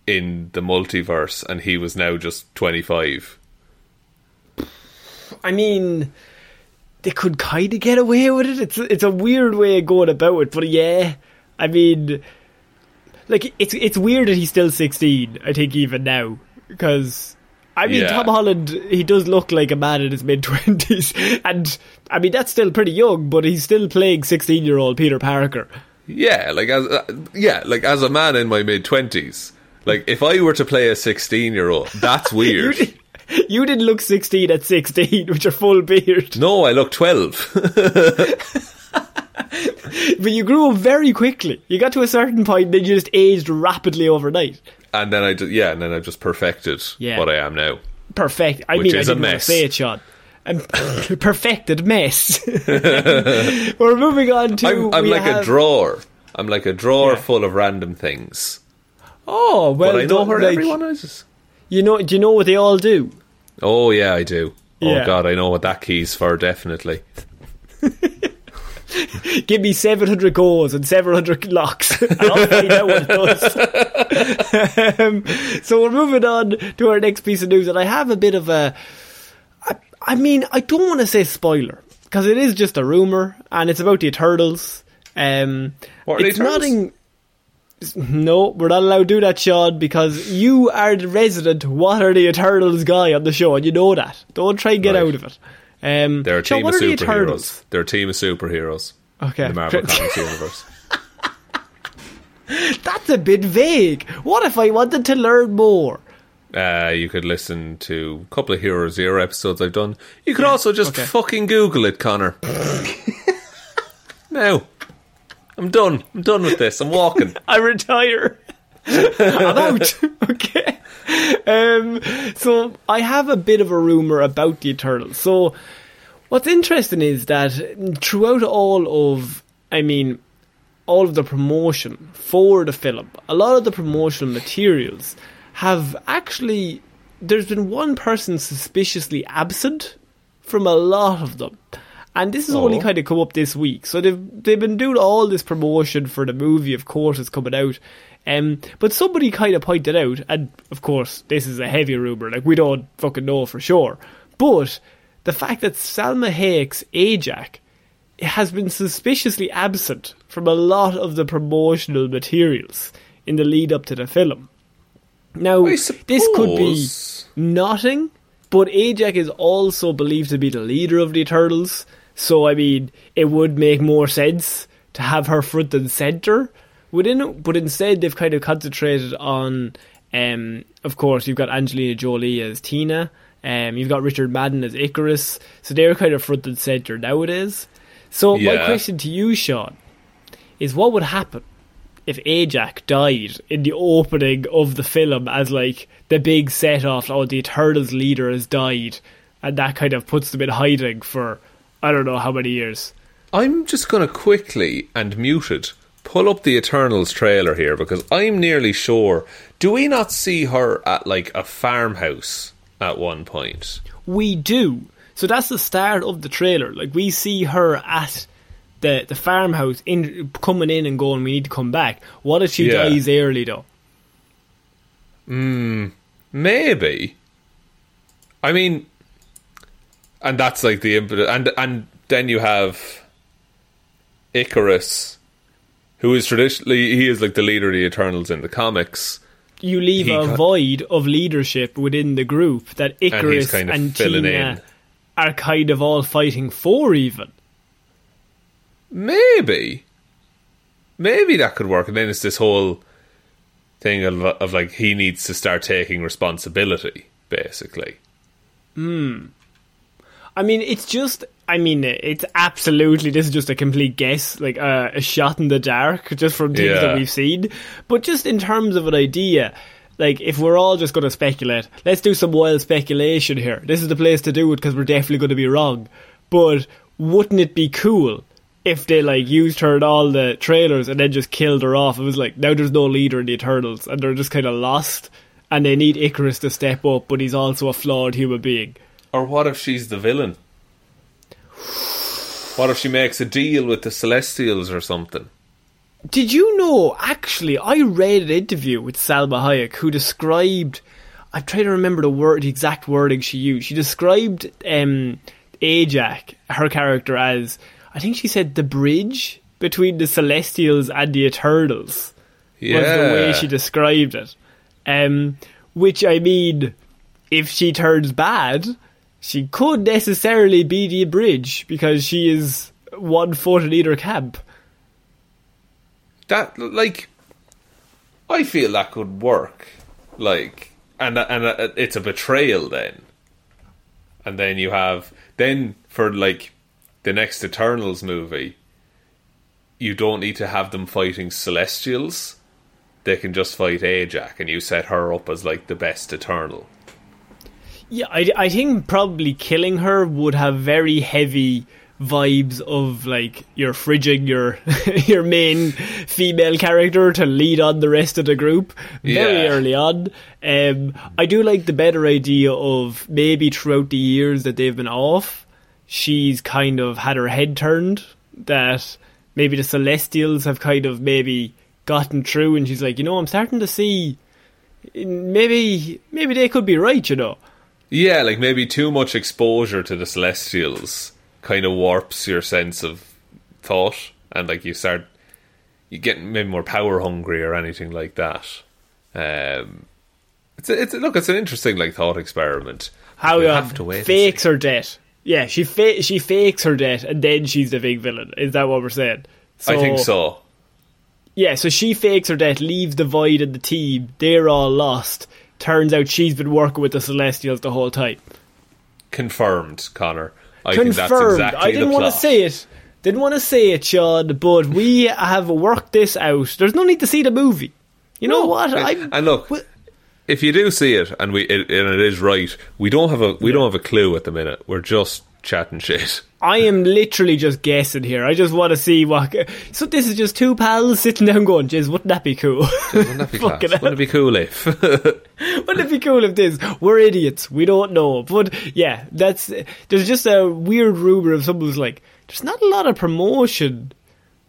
in the multiverse and he was now just 25? I mean, they could kind of get away with it. It's it's a weird way of going about it, but yeah, I mean, like it's it's weird that he's still sixteen. I think even now because. I mean, Yeah. Tom Holland, he does look like a man in his mid 20s. And, I mean, that's still pretty young, but he's still playing 16 year old Peter Parker. Yeah, like as uh, yeah, like as a man in my mid 20s, like if I were to play a 16 year old, that's You, weird. did, you didn't look 16 at 16 with your full beard. no, I look 12. But you grew up very quickly. You got to a certain point, then you just aged rapidly overnight. and then I just, yeah, and then I've just perfected Yeah. what I am now. Perfect. I Which mean, is I a didn't to mess. say it, Sean. A perfected mess. We're moving on to. I'm, I'm like a drawer. I'm like a drawer Yeah. full of random things. Oh well, But I know don't- like, everyone is. You know? Do you know what they all do? Oh yeah, I do. Oh god, I know what that key's for definitely. Give me seven hundred goals and seven hundred locks, and I'll find out what it does. um, so we're moving on to our next piece of news, and I have a bit of a. I, I mean, I don't want to say spoiler because it is just a rumor, and it's about the Eternals. Um, What are it's Eternals? nothing. No, we're not allowed to do that, Sean, because you are the resident What Are the Eternals guy on the show, and you know that. Don't try and get Right. out of it. Um, They're a Sean, team what of the superheroes. Eternals? They're a team of superheroes. Okay. In the Marvel Comics universe. That's a bit vague. What if I wanted to learn more? Uh, you could listen to a couple of Hero Zero episodes I've done. You could also just okay. fucking Google it, Connor. now, I'm done. I'm done with this. I'm walking. I retire. I'm out. okay. Um, so I have a bit of a rumor about the Eternals. So what's interesting is that throughout all of, I mean, all of the promotion for the film, a lot of the promotional materials have actually. There's been one person suspiciously absent from a lot of them. And this has only Oh. kind of come up this week. So they've they've been doing all this promotion for the movie, of course, is coming out. Um, but somebody kind of pointed out, and of course, this is a heavy rumor. Like we don't fucking know for sure. But the fact that Salma Hayek's Ajak has been suspiciously absent from a lot of the promotional materials in the lead up to the film. Now, this could be nothing, but Ajak is also believed to be the leader of the Eternals. So, I mean, it would make more sense to have her front and center within it. But instead, they've kind of concentrated on, um, of course, you've got Angelina Jolie as Thena, um, you've got Richard Madden as Ikaris. So they're kind of front and center nowadays. So, my question to you, Sean, is what would happen if Ajak died in the opening of the film as like the big set off, oh, the Eternals leader has died, and that kind of puts them in hiding for I don't know how many years. I'm just going to quickly and muted pull up the Eternals trailer here because I'm nearly sure. Do we not see her at like a farmhouse at one point? We do. So that's the start of the trailer. Like we see her at the the farmhouse in coming in and going, we need to come back. What if she Yeah. dies early though? Hmm. Maybe. I mean, and that's like the impetus, and and then you have Ikaris, who is traditionally he is like the leader of the Eternals in the comics. You leave He a void of leadership within the group that Ikaris kind of and Thena in. are kind of all fighting for even. Maybe, maybe that could work, and then it's this whole thing of, of like he needs to start taking responsibility, basically. Hmm. I mean, it's just. I mean, it's absolutely. This is just a complete guess, like uh, a shot in the dark, just from things Yeah. that we've seen. But just in terms of an idea, like if we're all just going to speculate, let's do some wild speculation here. This is the place to do it because we're definitely going to be wrong. But wouldn't it be cool if they like used her in all the trailers and then just killed her off? It was like now there's no leader in the Eternals and they're just kind of lost, and they need Ikaris to step up, but he's also a flawed human being. Or what if she's the villain? What if she makes a deal with the Celestials or something? Did you know? Actually, I read an interview with Salma Hayek who described. I'm trying to remember the word, the exact wording she used. She described um, Ajak, her character, as I think she said the bridge between the Celestials and the Eternals. Yeah. Was the way she described it. Um, which I mean, if she turns bad, she could necessarily be the bridge because she is one foot in camp. that like I feel that could work. Like and and uh, it's a betrayal then. And then you have then for like the next Eternals movie you don't need to have them fighting Celestials. They can just fight Ajak and you set her up as like the best Eternal Yeah, I, I think probably killing her would have very heavy vibes of like you're fridging your your main female character to lead on the rest of the group very Yeah. early on. Um, I do like the better idea of maybe throughout the years that they've been off, she's kind of had her head turned. That maybe the Celestials have kind of maybe gotten through, and she's like, you know, I'm starting to see. Maybe maybe they could be right, you know. Yeah like maybe too much exposure to the Celestials kind of warps your sense of thought and like you start you get maybe more power hungry or anything like that. Um, it's a, it's a, look, it's an interesting like thought experiment. How We'll um, have to wait fakes her death. Yeah, she fa- she fakes her death, and then she's the big villain. Is that what we're saying? I think so. Yeah, so she fakes her death, leaves the void and the team. They're all lost. Turns out she's been working with the Celestials the whole time. Confirmed, Connor. I think that's Confirmed. exactly I didn't want to say it. Didn't want to say it, Sean, but we have worked this out. There's no need to see the movie. You know what? I'm, And look, Well- if you do see it and we it, and it is right, we don't have a we don't have a clue at the minute. We're just chatting shit. I am literally just guessing here. I just want to see what. So this is just two pals sitting down going, "Jeez, wouldn't that be cool?" Wouldn't that be class? Wouldn't it be cool if? Wouldn't it be cool if this? We're idiots. We don't know. But yeah, that's there's just a weird rumor of someone who's like, there's not a lot of promotion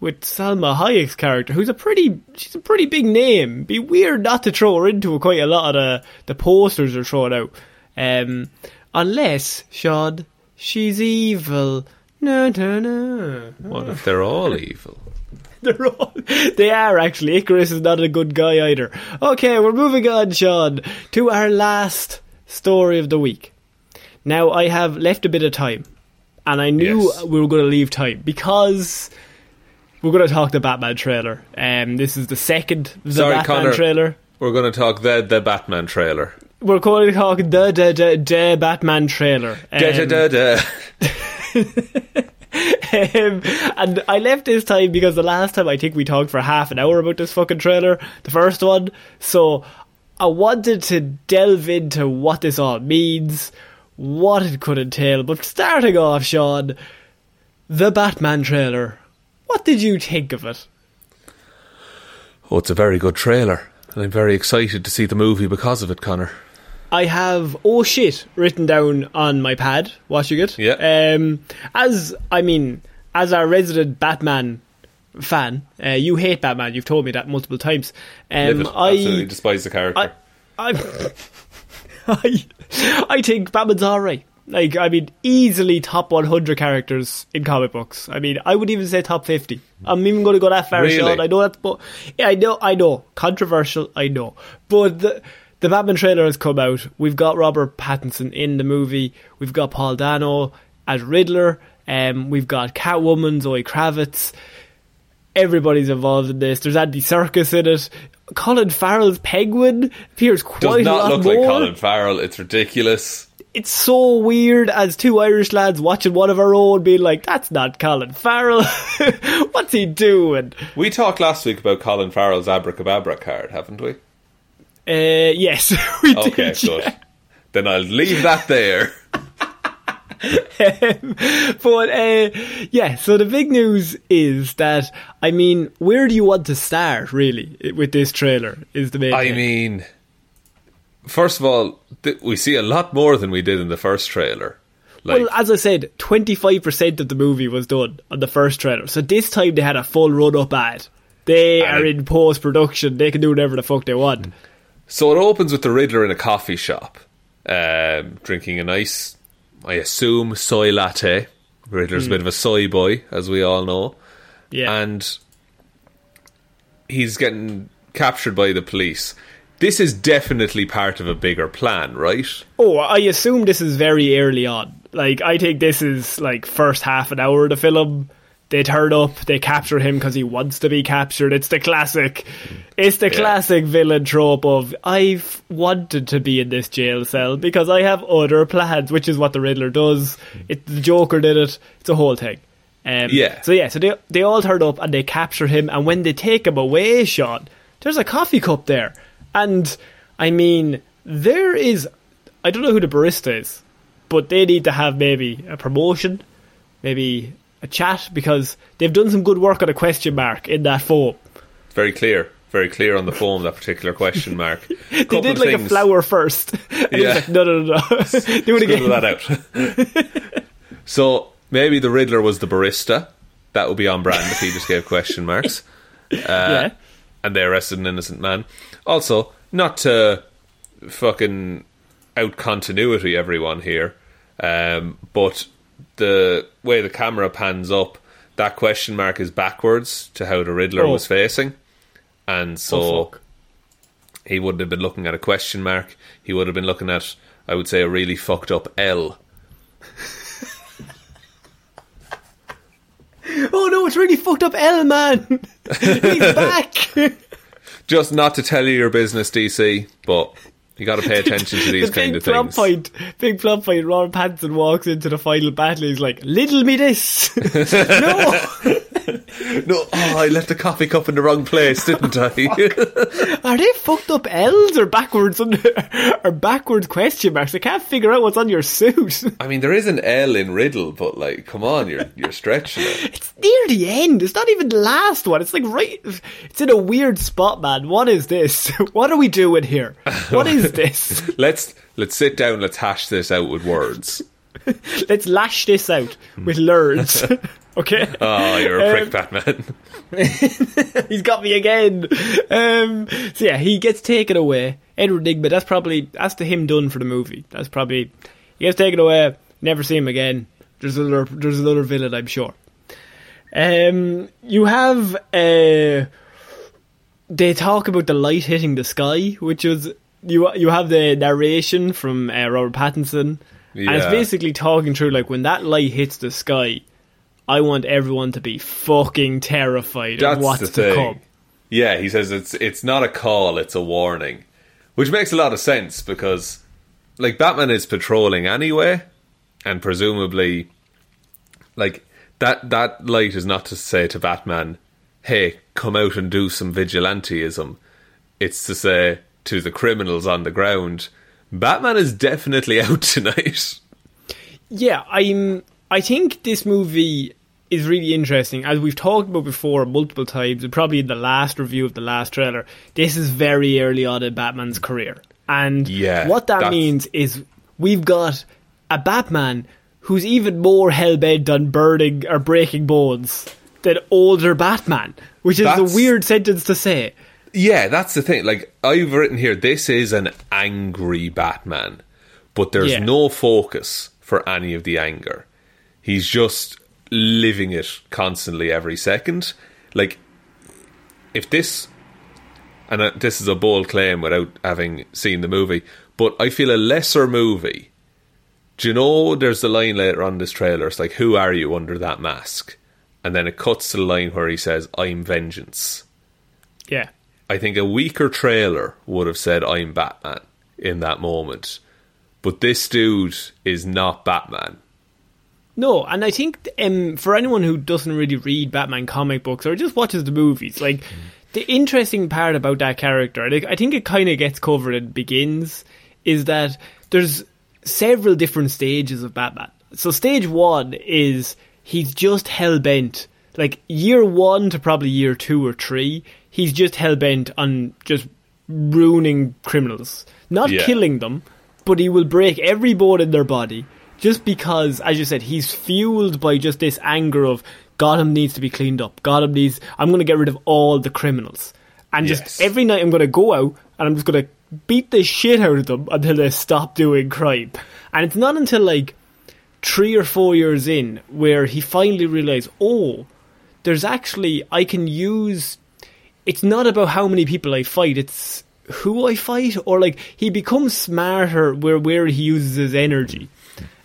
with Salma Hayek's character, who's a pretty she's a pretty big name. Be weird not to throw her into quite a lot of the the posters are thrown out. Um, unless Sean, she's evil. No, no, no. what if they're all evil? They're all, they are actually. Ikaris is not a good guy either. Okay, we're moving on, Sean, to our last story of the week. Now, I have left a bit of time, and I knew Yes. we were going to leave time because we're going to talk the Batman trailer. Um, this is the second the Sorry, Batman Connor. trailer. We're going to talk the the Batman trailer. We're calling to talk the the the, the Batman trailer. Da, da, Um, da, da. um, and I left this time because the last time I think we talked for half an hour about this fucking trailer, the first one. So I wanted to delve into what this all means, what it could entail. But starting off, Sean, the Batman trailer. What did you think of it? Oh, it's a very good trailer, and I'm very excited to see the movie because of it, Connor. I have oh shit written down on my pad watching it. Yeah. Um, as I mean, as our resident Batman fan, uh, you hate Batman. You've told me that multiple times. Um, it. Absolutely despise the character. I, I, I, I think Batman's alright. Like, I mean, easily top 100 characters in comic books. I mean, I would even say top 50. I'm even going to go that far, Really? Sean. I know that's, but yeah, I know, I know, controversial. I know, but the the Batman trailer has come out. We've got Robert Pattinson in the movie. We've got Paul Dano as Riddler. Um, we've got Catwoman, Zoe Kravitz everybody's involved in this. There's Andy Serkis in it. Colin Farrell's Penguin appears quite Does a not lot look more. like Colin Farrell. It's ridiculous. It's so weird as two Irish lads watching one of our own being like, that's not Colin Farrell. What's he doing? We talked last week about Colin Farrell's abracadabra card, haven't we? Uh, yes, we Okay, did. good. Then I'll leave that there. but uh, yeah, so the big news is that I mean, where do you want to start really with this trailer? Is the main. I thing. mean, first of all, th- we see a lot more than we did in the first trailer. Like, well, as I said, twenty five percent of the movie was done on the first trailer. So this time they had a full run up ad. They are it- in post production. They can do whatever the fuck they want. So it opens with the Riddler in a coffee shop, um, drinking a nice, I assume, soy latte. Riddler's a bit of a soy boy, as we all know. Yeah, And he's getting captured by the police. This is definitely part of a bigger plan, right? Oh, I assume this is very early on. Like, I think this is like first half an hour of the film. They turn up, they capture him because he wants to be captured. It's the classic, it's the Yeah. classic villain trope of I've wanted to be in this jail cell because I have other plans, which is what the Riddler does. It, the Joker did it. It's a whole thing. Um, Yeah. So yeah, so they they all turn up and they capture him, and when they take him away, Sean, there's a coffee cup there, and I mean there is, I don't know who the barista is, but they need to have maybe a promotion, maybe a chat because they've done some good work on a question mark in that foam. Very clear. Very clear on the foam, that particular question mark. They did like a flower first. Yeah. like, no, no, no, no. do it again. that out. so maybe the Riddler was the barista. That would be on brand if he just gave question marks. yeah. And they arrested an innocent man. Also, not to fucking out continuity everyone here, um, but the way the camera pans up, that question mark is backwards to how the Riddler Oh. was facing. And so Oh, he wouldn't have been looking at a question mark. He would have been looking at, I would say, a really fucked up L. Oh no, it's really fucked up L man. He's back. Just not to tell you your business, DC, but you got to pay attention to these the kind big of plot things. point, big plot point. Robert Pattinson walks into the final battle. He's like, "Little me this." no, No, oh, I left the coffee cup in the wrong place, didn't I? are they fucked up L's or backwards under, or backwards question marks? I can't figure out what's on your suit. I mean, there is an L in Riddle, but like, come on, you're you're stretching it. It's near the end. It's not even the last one. It's like right. It's in a weird spot, man. What is this? What are we doing here? What is this? Let's let's sit down. Let's hash this out with words. Let's lash this out with words. Okay. Oh, you're a prick, Um, Batman. He's got me again. Um, so yeah, he gets taken away. Edward Nygma. That's probably that's the him done for the movie. That's probably he gets taken away. Never see him again. There's another there's another villain, I'm sure. Um, you have uh, they talk about the light hitting the sky, which was you you have the narration from uh, Robert Pattinson, and it's basically talking through like when that light hits the sky. I want everyone to be fucking terrified That's of what's the to come. Yeah, he says it's it's not a call, it's a warning, which makes a lot of sense because, like, Batman is patrolling anyway, and presumably, like that that light is not to say to Batman, "Hey, come out and do some vigilanteism." It's to say to the criminals on the ground, "Batman is definitely out tonight." Yeah, I'm. I think this movie is really interesting, as we've talked about before multiple times, and probably in the last review of the last trailer. This is very early on in Batman's career, and Yeah, what that means is we've got a Batman who's even more hell bent on burning or breaking bones than older Batman, which is a weird sentence to say. Yeah, that's the thing. Like I've written here, this is an angry Batman, but there's Yeah. no focus for any of the anger. He's just living it constantly every second. Like if this, and uh, this is a bold claim without having seen the movie, but I feel a lesser movie. Do you know there's the line later on this trailer? It's like, "Who are you under that mask?" And then it cuts to the line where he says, "I'm vengeance." Yeah. I think a weaker trailer would have said I'm Batman in that moment. But this dude is not Batman. No, and I think um, for anyone who doesn't really read Batman comic books or just watches the movies, like the interesting part about that character, and I think it kind of gets covered in Begins, is that there's several different stages of Batman. So stage one is he's just hell bent, like year one to probably year two or three, he's just hell bent on just ruining criminals, not Yeah. killing them, but he will break every bone in their body just because, as you said, he's fueled by just this anger of Gotham needs to be cleaned up. Gotham needs. I'm going to get rid of all the criminals, and just Yes. every night I'm going to go out and I'm just going to beat the shit out of them until they stop doing crime. And it's not until like three or four years in where he finally realized, oh, there's actually I can use. It's not about how many people I fight; it's who I fight, or like he becomes smarter where where he uses his energy.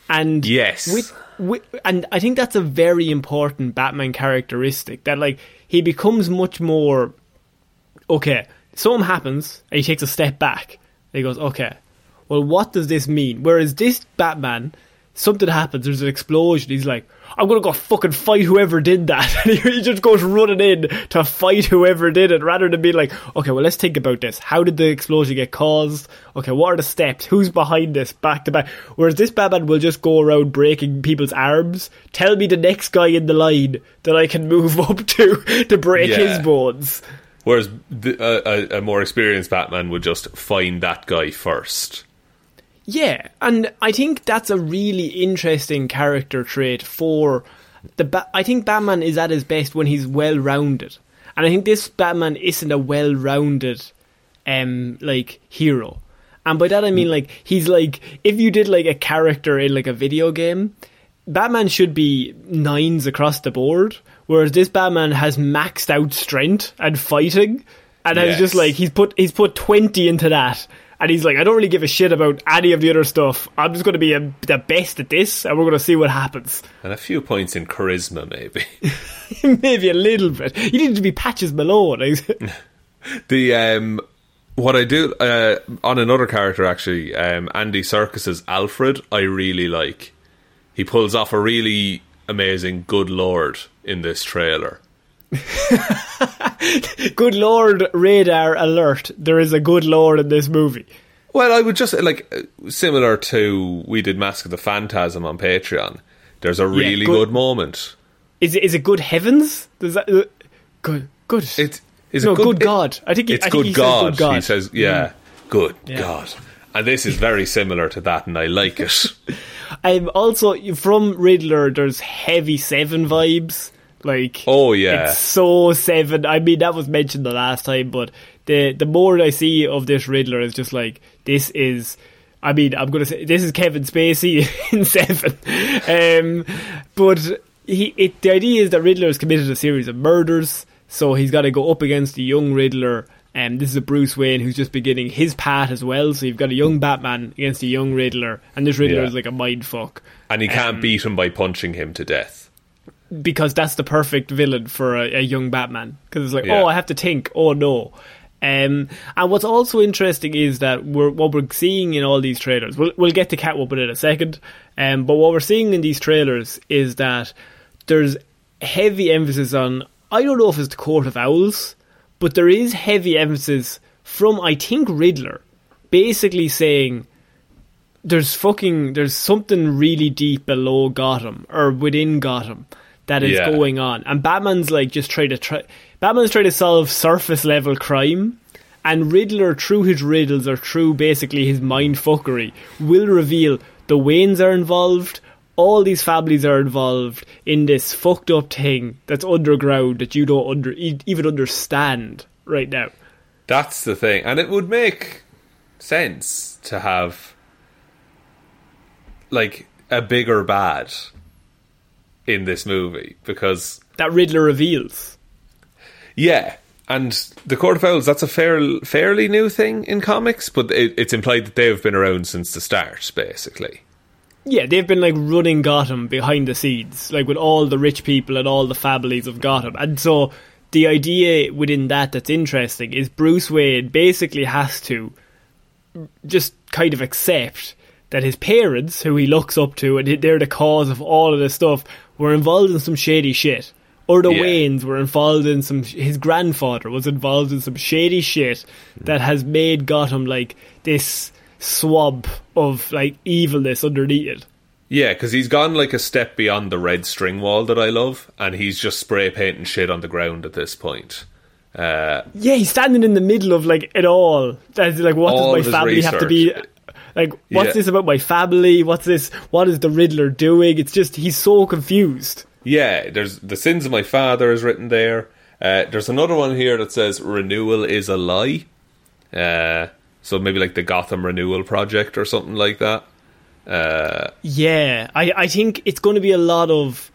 And Yes. with, with and I think that's a very important Batman characteristic that like he becomes much more okay. Something happens and he takes a step back. And he goes, okay, well, what does this mean? Whereas this Batman, something happens, there's an explosion. He's like, I'm gonna go fucking fight whoever did that. And he just goes running in to fight whoever did it, rather than being like, okay, well, let's think about this. How did the explosion get caused? Okay, what are the steps? Who's behind this? Back to back. Whereas this Batman will just go around breaking people's arms. Tell me the next guy in the line that I can move up to to break Yeah. his bones. Whereas the, a, a, a more experienced Batman would just find that guy first. Yeah, and I think that's a really interesting character trait for the. Ba- I think Batman is at his best when he's well rounded, and I think this Batman isn't a well rounded, um, like hero. And by that I mean like he's like if you did like a character in like a video game, Batman should be nines across the board, whereas this Batman has maxed out strength and fighting, and has just like he's put he's put twenty into that, and he's like, I don't really give a shit about any of the other stuff. I'm just going to be a, the best at this, and we're going to see what happens. And a few points in charisma, maybe. Maybe a little bit. You need to be Patches Malone. the um, what I do uh, on another character actually, um, Andy Serkis's Alfred, I really like. He pulls off a really amazing good lord in this trailer. good lord, radar alert! There is a good lord in this movie. Well, I would just like similar to we did Mask of the Phantasm on Patreon. There's a really good- good. moment. Is it, is it good heavens? Does that uh, good good? It is no a good, good it- God. I think he, it's I think good, God. Good God. Mm. He says, "Yeah, good Yeah. God." And this is very similar to that, and I like it. I'm also from Riddler, there's heavy Seven vibes. Like, Oh, yeah. it's so Seven. I mean, that was mentioned the last time, but the the more I see of this Riddler, is just like this is. I mean, I'm gonna say this is Kevin Spacey in Seven, um, but he. It, the idea is that Riddler has committed a series of murders, so he's got to go up against the young Riddler. And this is a Bruce Wayne who's just beginning his path as well. So you've got a young Batman against a young Riddler, and this Riddler Yeah. is like a mind fuck And he can't Um, beat him by punching him to death. Because that's the perfect villain for a, a young Batman. Because it's like, Yeah. oh, I have to think. Oh no. Um, and what's also interesting is that we're what we're seeing in all these trailers. We'll we'll get to Catwoman in a second. Um, but what we're seeing in these trailers is that there's heavy emphasis on. I don't know if it's the Court of Owls, but there is heavy emphasis from I think Riddler, basically saying there's fucking there's something really deep below Gotham or within Gotham that is Yeah. going on, and Batman's like just trying to try. Batman's trying to solve surface level crime, and Riddler, through his riddles or through basically his mind fuckery, will reveal the Waynes are involved. All these families are involved in this fucked up thing that's underground that you don't under even understand right now. That's the thing, and it would make sense to have like a bigger bad in this movie because That Riddler reveals. yeah, and the Court of Owls that's a fair, fairly new thing in comics, but it, it's implied that they've been around since the start, basically. Yeah, they've been like running Gotham behind the scenes, like with all the rich people and all the families of Gotham. And so the idea within that that's interesting is Bruce Wayne basically has to just kind of accept that his parents, who he looks up to, and they're the cause of all of this stuff, were involved in some shady shit. or the Yeah. Waynes were involved in some. His grandfather was involved in some shady shit that has made Gotham like this swab of like evilness underneath it. Yeah, because he's gone like a step beyond the red string wall that I love, and he's just spray painting shit on the ground at this point. Uh, Yeah, he's standing in the middle of like it all. That's like, what does my family have to be? Like, what's Yeah. this about my family? What's this? What is the Riddler doing? It's just he's so confused. yeah, there's the sins of my father is written there. Uh, there's another one here that says renewal is a lie. Uh, so maybe like the Gotham Renewal Project or something like that. Uh, Yeah, I, I think it's going to be a lot of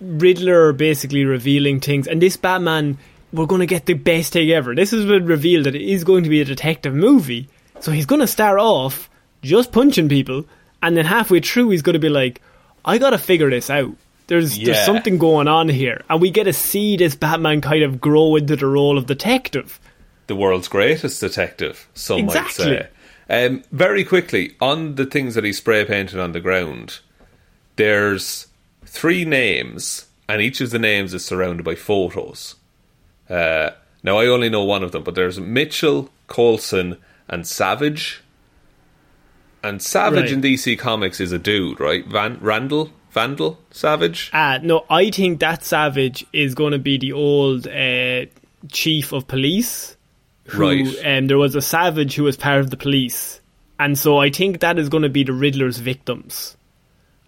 Riddler basically revealing things, and this Batman, we're going to get the best thing ever. This has been revealed that it is going to be a detective movie, so he's going to start off just punching people, and then halfway through he's going to be like, "I got to figure this out." There's there's something going on here, and we get to see this Batman kind of grow into the role of detective. the world's greatest detective, some Exactly. might say. Um, very quickly, on the things that he spray painted on the ground, there's three names, and each of the names is surrounded by photos. Uh, now, I only know one of them, but there's Mitchell, Colson, and Savage. And Savage Right. in DC Comics is a dude, right? Van Randall? Vandal? Savage? Uh, no, I think that Savage is going to be the old uh, chief of police. Who, Right. Um, there was a Savage who was part of the police. And so I think that is going to be the Riddler's victims.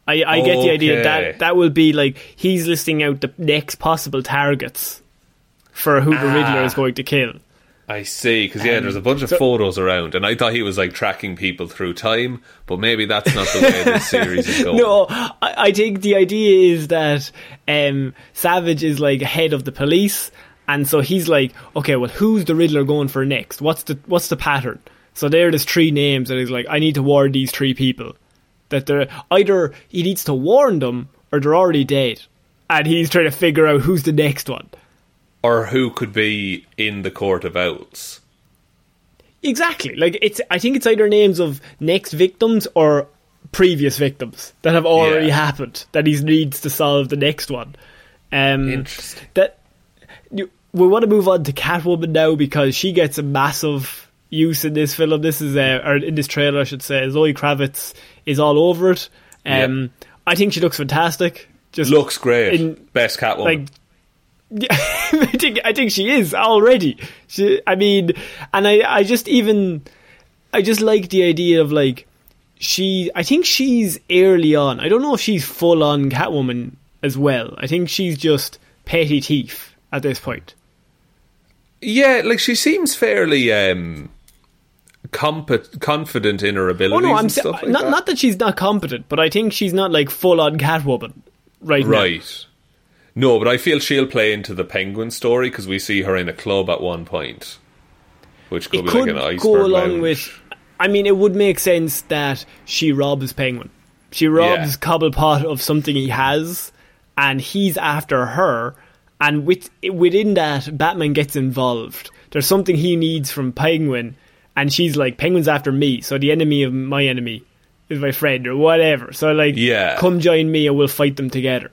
I, I get the idea that that will be like he's listing out the next possible targets for who the Riddler is Ah. going to kill. I see, because yeah, there's a bunch of photos around, and I thought he was like tracking people through time, but maybe that's not the way this series is going. No, I, I think the idea is that um, Savage is like head of the police, and so he's like, okay, well, who's the Riddler going for next? What's the what's the pattern? So there, there's three names, and he's like, I need to warn these three people that they're either he needs to warn them or they're already dead, and he's trying to figure out who's the next one. Or who could be in the Court of Owls? Exactly. Like it's I think it's either names of next victims or previous victims that have already Yeah. happened that he needs to solve the next one. Um Interesting. that you, we want to move on to Catwoman now because she gets a massive use in this film. This is uh, or in this trailer I should say. Zoe Kravitz is all over it. Um I think she looks fantastic. Just Looks great. in- Best Catwoman. like I think I think she is already. She, I mean, and I I just even I just like the idea of like she. I think she's early on. I don't know if she's full on Catwoman as well. I think she's just petty thief at this point. yeah, like she seems fairly um, confident in her Oh abilities no, I'm and sa- stuff like not that. not that she's not competent, but I think she's not like full on Catwoman right now. Right. No, but I feel she'll play into the Penguin story because we see her in a club at one point, which could it be could like an iceberg go along lounge. with. I mean, it would make sense that she robs Penguin. She robs Yeah. Cobblepot of something he has, and he's after her. And with within that, Batman gets involved. There's something he needs from Penguin, and she's like, "Penguin's after me, so the enemy of my enemy is my friend, or whatever." So like, Yeah. come join me, and we'll fight them together.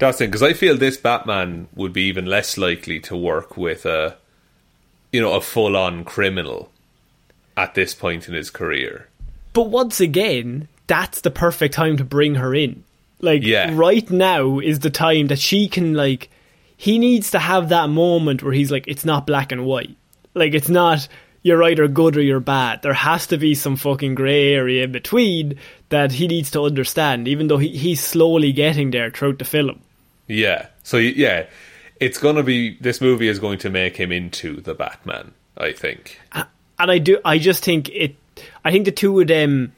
That's it, because I feel this Batman would be even less likely to work with a, you know, a full-on criminal at this point in his career. But once again, that's the perfect time to bring her in. Like Yeah. right now is the time that she can like he needs to have that moment where he's like it's not black and white. Like it's not you're either good or you're bad. There has to be some fucking grey area in between that he needs to understand, even though he, he's slowly getting there throughout the film. Yeah. So yeah, it's gonna be this movie is going to make him into the Batman. I think. and I do. I just think it. I think the two of them.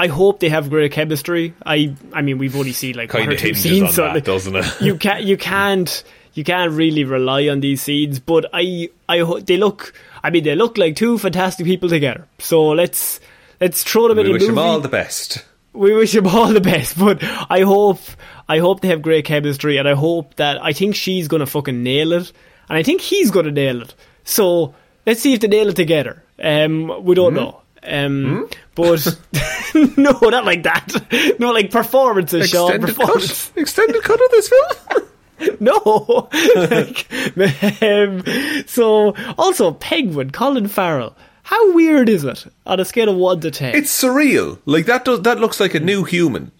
I hope they have great chemistry. I. I mean, we've only seen like Kind of two scenes, on so that, doesn't it? you can't. You can't. You can't really rely on these scenes. But I. I. ho- They look. I mean, they look like two fantastic people together. So let's let's throw them in we a wish movie. him all the best. We wish them all the best. But I hope. I hope they have great chemistry, and I hope that I think she's gonna fucking nail it, and I think he's gonna nail it. So let's see if they nail it together. Um, we don't know. Um, but no, not like that. No, like performances, Sean. Extended Performance. cut. Extended cut of this film. no. like, um, so, also, Penguin, Colin Farrell. How weird is it on a scale of 1 to 10? It's surreal. Like that does that looks like a new human.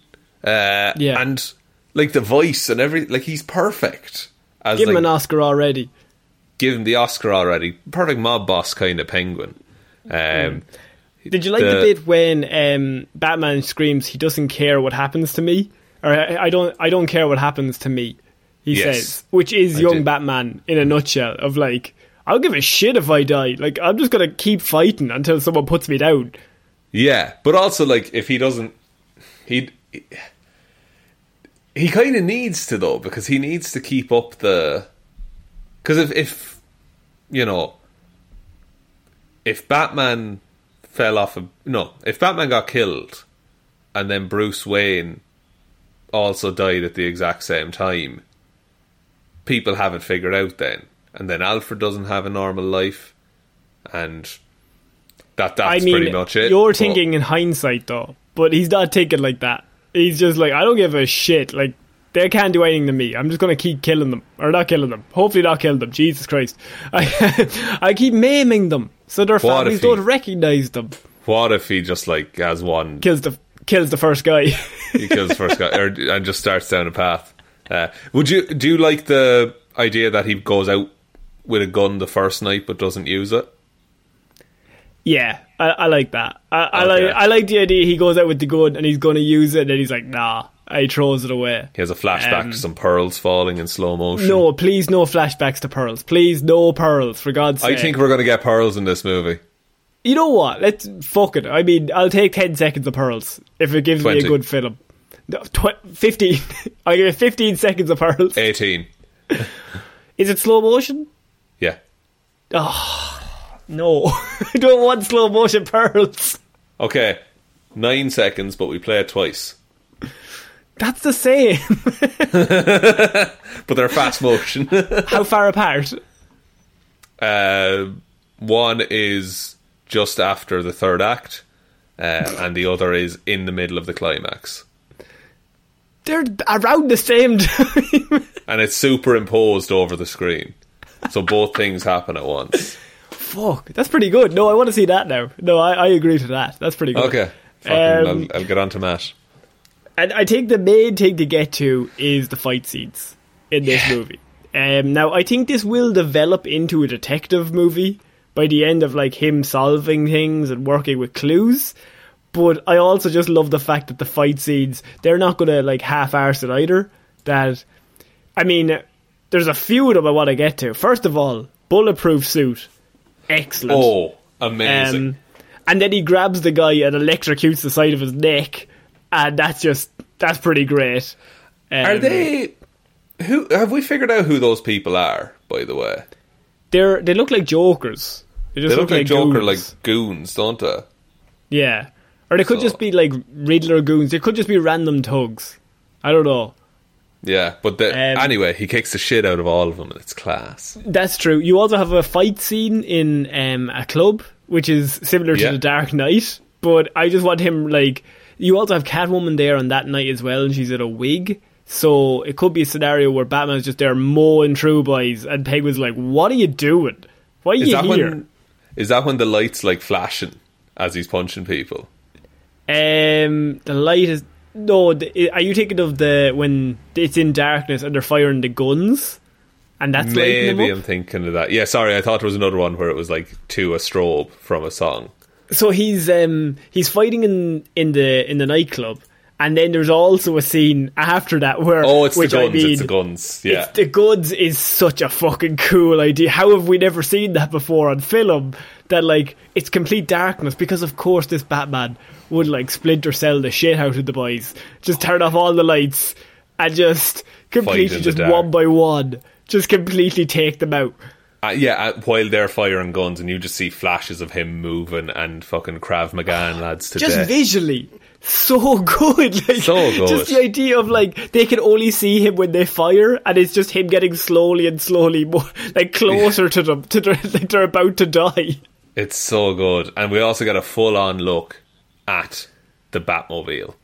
Uh, Yeah. and like the voice and every like he's perfect. As Give him like, an Oscar already. give him the Oscar already. Perfect mob boss kind of penguin. Um, Did you like the, The- bit when um, Batman screams, "He doesn't care what happens to me," or "I, I don't, I don't care what happens to me," he Yes. says, which is I young did. Batman in a nutshell. Of like, I'll give a shit if I die. Like, I'm just gonna keep fighting until someone puts me down. Yeah, but also like if he doesn't, he he kind of needs to though because he needs to keep up the because if if you know if Batman fell off a no if Batman got killed and then Bruce Wayne also died at the exact same time, people haven't figured out then, and then Alfred doesn't have a normal life, and that that's I mean, pretty much it. you're thinking in hindsight though, but he's not thinking like that. He's just like, I don't give a shit. Like, they can't do anything to me. I'm just gonna keep killing them, or not killing them. Hopefully, not killing them. Jesus Christ, I, I keep maiming them so their What families he- don't recognize them. What if he just like has one Kills the kills the first guy. he kills the first guy or, and just starts down a path? Uh, would you do you like the idea that he goes out with a gun the first night but doesn't use it? yeah, I, I like that. I, I Okay. like I like the idea. He goes out with the gun and he's gonna use it, and then he's like, nah. He throws it away. He has a flashback Um, to some pearls falling in slow motion. No, please, no flashbacks to pearls. Please, no pearls. For God's sake. I think we're going to get pearls in this movie. You know what? Let's fuck it. I mean, I'll take ten seconds of pearls if it gives me a good film. Tw- Fifteen. I give it fifteen seconds of pearls. 18. Is it slow motion? Yeah. No, I don't want slow motion pearls. Okay. Nine seconds, but we play it twice. That's the same. But they're fast motion. How far apart? uh, one is just after the third act, uh, and the other is in the middle of the climax. They're around the same time. and it's superimposed over the screen. So both things happen at once. Fuck, that's pretty good. No, I want to see that now. No, I, I agree to that. That's pretty good. Okay. Fucking, Um, I'll, I'll get on to Matt. And I think the main thing to get to is the fight scenes in this movie. Um, now, I think this will develop into a detective movie by the end of like him solving things and working with clues. But I also just love the fact that the fight scenes they're not gonna like half arse it either. That I mean, there's a few of them I want to get to. First of all, bulletproof suit, excellent. Oh, amazing. Um, and then he grabs the guy and electrocutes the side of his neck, and that's just that's pretty great. Um, are they. Who Have we figured out who those people are, by the way? They're they look like jokers. They just They look like Joker, goons. like goons, don't they? yeah, or they could So- just be like Riddler goons. They could just be random thugs. I don't know. Yeah, but the, Um, anyway, he kicks the shit out of all of them, and it's class. That's true. You also have a fight scene in um, a club, which is similar to Yeah. the Dark Knight. But I just want him like. You also have Catwoman there on that night as well, and she's in a wig. So it could be a scenario where Batman's just there mowing through boys, and Penguin's like, "What are you doing? Why are Is you that here?" when? Is that when the lights like flashing as he's punching people? Um, the light is no. The, are you thinking of the when it's in darkness and they're firing the guns, and that's Maybe? I'm thinking of that. Yeah, sorry, I thought there was another one where it was like to a strobe from a song. so he's um he's fighting in in the in the nightclub and then there's also a scene after that where Oh, it's the which I guns. mean, it's the guns. Yeah. the guns is such a fucking cool idea how have we never seen that before on film that like it's complete darkness because of course this batman would like splinter cell the shit out of the boys just turn off all the lights and just completely just dark. one by one just completely take them out Uh, yeah, uh, while they're firing guns, and you just see flashes of him moving and fucking Krav Maga and lads to just death. visually so good like So good. just the idea of like they can only see him when they fire and it's just him getting slowly and slowly more like closer to them to their, like they're about to die It's so good, and we also get a full-on look at the Batmobile.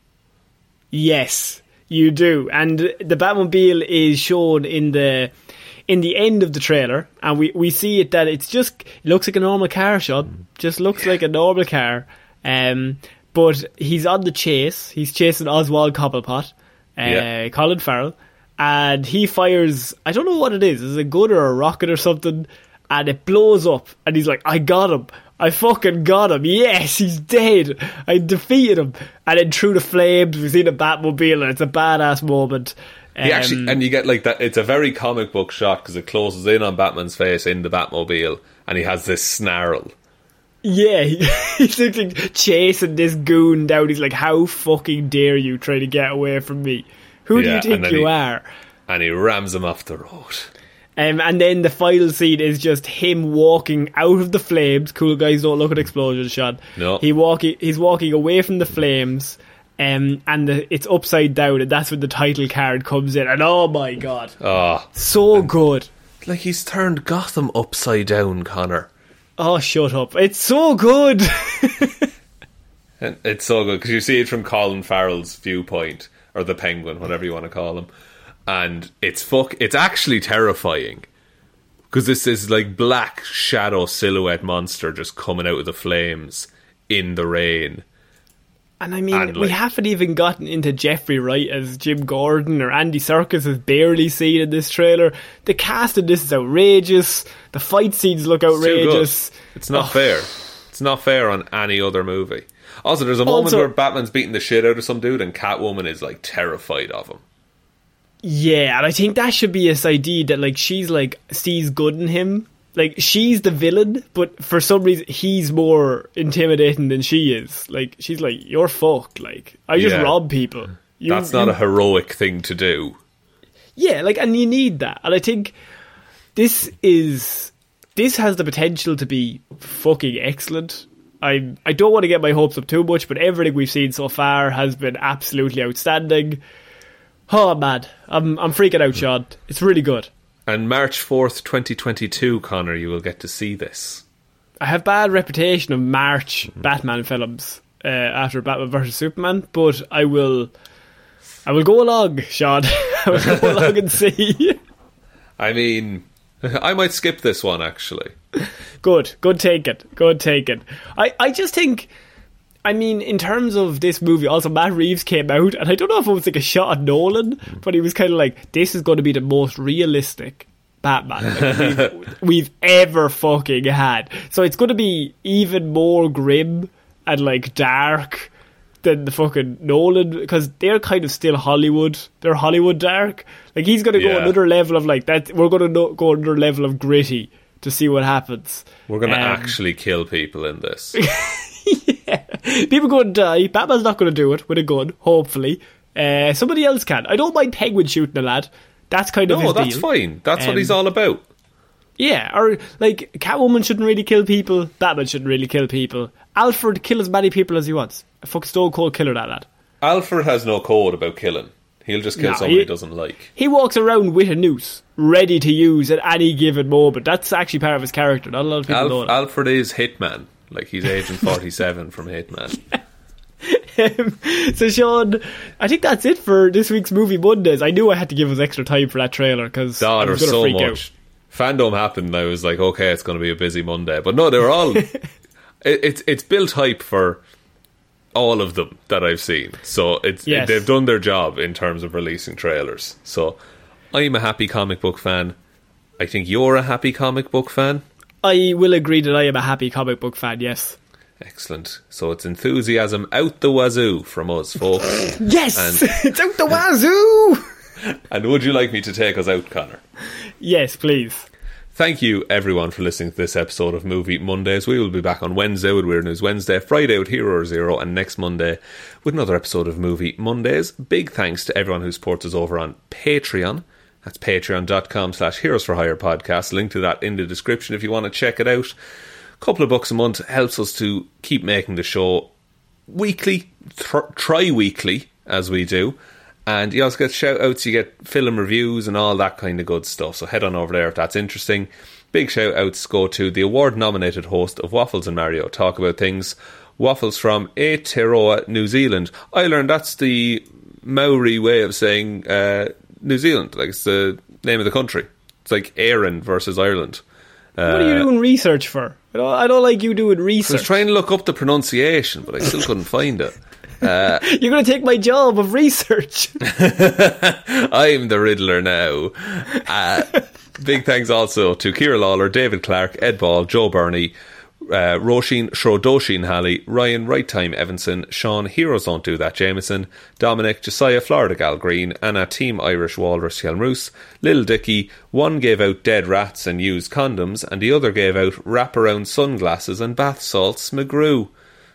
yes You do, and the Batmobile is shown in the in the end of the trailer, and we, we see it that it's just it looks like a normal car shot, just looks like a normal car. Um, but he's on the chase. He's chasing Oswald Cobblepot, uh, Yeah. Colin Farrell, and he fires. I don't know what it is. Is it a gun or a rocket or something? And it blows up, and he's like, "I got him." I fucking got him. Yes, he's dead. I defeated him. And then through the flames, we see the Batmobile, and it's a badass moment. He actually, Um, and you get like that. It's a very comic book shot because it closes in on Batman's face in the Batmobile, and he has this snarl. Yeah, he, he's like chasing this goon down. He's like, "How fucking dare you try to get away from me? Who do you think you he- are?" and he rams him off the road. Um, and then the final scene is just him walking out of the flames. Cool guys don't look at explosion shot. No. he walking. He's walking away from the flames. Um, and the, it's upside down, and that's when the title card comes in. And oh my god, Oh, so good! like he's turned Gotham upside down, Connor. Oh, shut up! It's so good. And it's so good because you see it from Colin Farrell's viewpoint, or the Penguin, whatever you want to call him, and it's fuck. It's actually terrifying because this is like black shadow silhouette monster just coming out of the flames in the rain. And I mean, And, we haven't even gotten into Jeffrey Wright as Jim Gordon or Andy Serkis is barely seen in this trailer. The cast in this is outrageous. The fight scenes look It's too good. outrageous. It's not Oh, fair. It's not fair on any other movie. Also, there's a moment Also- where Batman's beating the shit out of some dude, and Catwoman is like terrified of him. Yeah, and I think that should be this idea that like she's like sees good in him. Like she's the villain, but for some reason he's more intimidating than she is. Like she's like, "You're fucked." Like I just Yeah. rob people. You- That's not you a heroic thing to do. Yeah, like, and you need that. And I think this is this has the potential to be fucking excellent. I I don't want to get my hopes up too much, but everything we've seen so far has been absolutely outstanding. Oh man, I'm I'm freaking out, Sean. It's really good. And March 4th, 2022, Connor, you will get to see this. I have bad reputation of March Batman films uh, after Batman vs Superman, but I will I will go along, Sean. I will go along and see. I mean, I might skip this one actually. Good, good take it. Good take it. I, I just think I mean, in terms of this movie, also Matt Reeves came out and I don't know if it was like a shot at Nolan, but he was kinda like, This is gonna be the most realistic Batman like, we've, we've ever fucking had. So it's gonna be even more grim and like dark than the fucking Nolan because they're kind of still Hollywood. They're Hollywood dark. Like he's gonna go Yeah. another level of like that. We're gonna no, go another level of gritty to see what happens. We're going to Um, actually kill people in this. People going to die. Batman's not going to do it with a gun. Hopefully, uh, somebody else can. I don't mind Penguin shooting a lad. That's kind of no, that's deal. fine. That's what Um, he's all about. Yeah, or like Catwoman shouldn't really kill people. Batman shouldn't really kill people. Alfred kill as many people as he wants. A fuck stone cold killer that lad. Alfred has no code about killing. He'll just kill No, someone he- doesn't like. He walks around with a noose, ready to use at any given moment. That's actually part of his character. Not a lot of people know Alf- that. Alfred is Hitman. Like he's Agent 47 from Hitman. so Sean, I think that's it for this week's movie Mondays. I knew I had to give us extra time for that trailer because I God, was so freak much. Fandom happened and I was like, okay, it's going to be a busy Monday. But no, they were all. it, it's, it's built hype for all of them that I've seen. So it's Yes. they've done their job in terms of releasing trailers. So I'm a happy comic book fan. I think you're a happy comic book fan. I will agree that I am a happy comic book fan. Yes. Excellent. So it's enthusiasm out the wazoo from us, folks. Yes, And- it's out the wazoo. and would you like me to take us out, Connor? Yes, please. Thank you, everyone, for listening to this episode of Movie Mondays. We will be back on Wednesday with Weird News Wednesday, Friday with Hero Zero, and next Monday with another episode of Movie Mondays. Big thanks to everyone who supports us over on Patreon. That's patreon.com slash heroes for hire podcast. Link to that in the description if you want to check it out. couple of bucks a month helps us to keep making the show weekly, tr- tri weekly, as we do. And you also get shout outs, you get film reviews and all that kind of good stuff. So head on over there if that's interesting. Big shout outs go to the award nominated host of Waffles and Mario Talk About Things, Waffles from Aotearoa, New Zealand. I learned that's the Maori way of saying uh, New Zealand. Like it's the name of the country. It's like Erin versus Ireland. what are you doing research for? I don't, I don't like you doing research. I was trying to look up the pronunciation, but I still couldn't find it. You're going to take my job of research. I'm the Riddler now. Uh, big thanks also to Kira Lawler, David Clark, Ed Ball, Joe Burney, uh, Roisin Shrodoshin Halley, Ryan Right Time Evanson, Sean Heroes Don't Do That Jameson, Dominic Josiah Florida Gal Green, Anna Team Irish Walrus Hjelmroos, Lil Dicky, one gave out dead rats and used condoms, and the other gave out wraparound sunglasses and bath salts McGrew.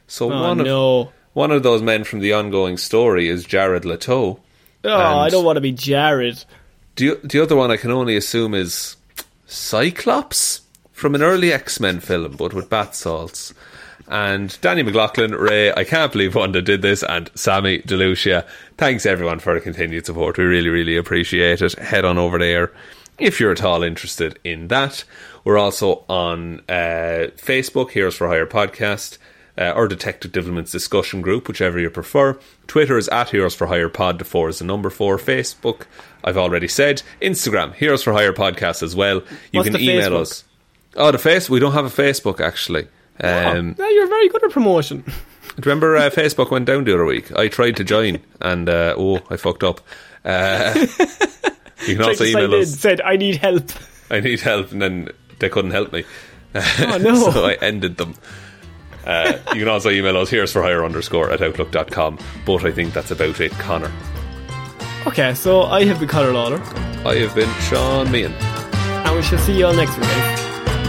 So Oh, one of no. one of those men from the ongoing story is Jared Leto. Oh, I don't want to be Jared. The, the other one I can only assume is Cyclops from an early X Men film, but with bath salts. And Danny McLaughlin, Ray, I can't believe Wanda did this, and Sammy DeLucia. Thanks everyone for the continued support. We really, really appreciate it. Head on over there if you're at all interested in that. We're also on uh, Facebook, Heroes for Hire podcast, uh, or Detective Divilment's discussion group, whichever you prefer. Twitter is at Heroes for Hire Pod. The four is the number four. Facebook, I've already said. Instagram, Heroes for Hire podcast as well. You What's can email Facebook? us. Oh, the face. We don't have a Facebook actually. Um, Oh, you're very good at promotion. do you remember uh, Facebook went down the other week? I tried to join and uh, oh, I fucked up. Uh, you can also email in, us. said, I need help. I need help, and then they couldn't help me. Oh, no. so I ended them. Uh, you can also email us heroes for hire underscore at outlook.com. But I think that's about it, Connor. Okay, so I have been Connor Lawler, I have been Sean Meehan. and we shall see you all next week.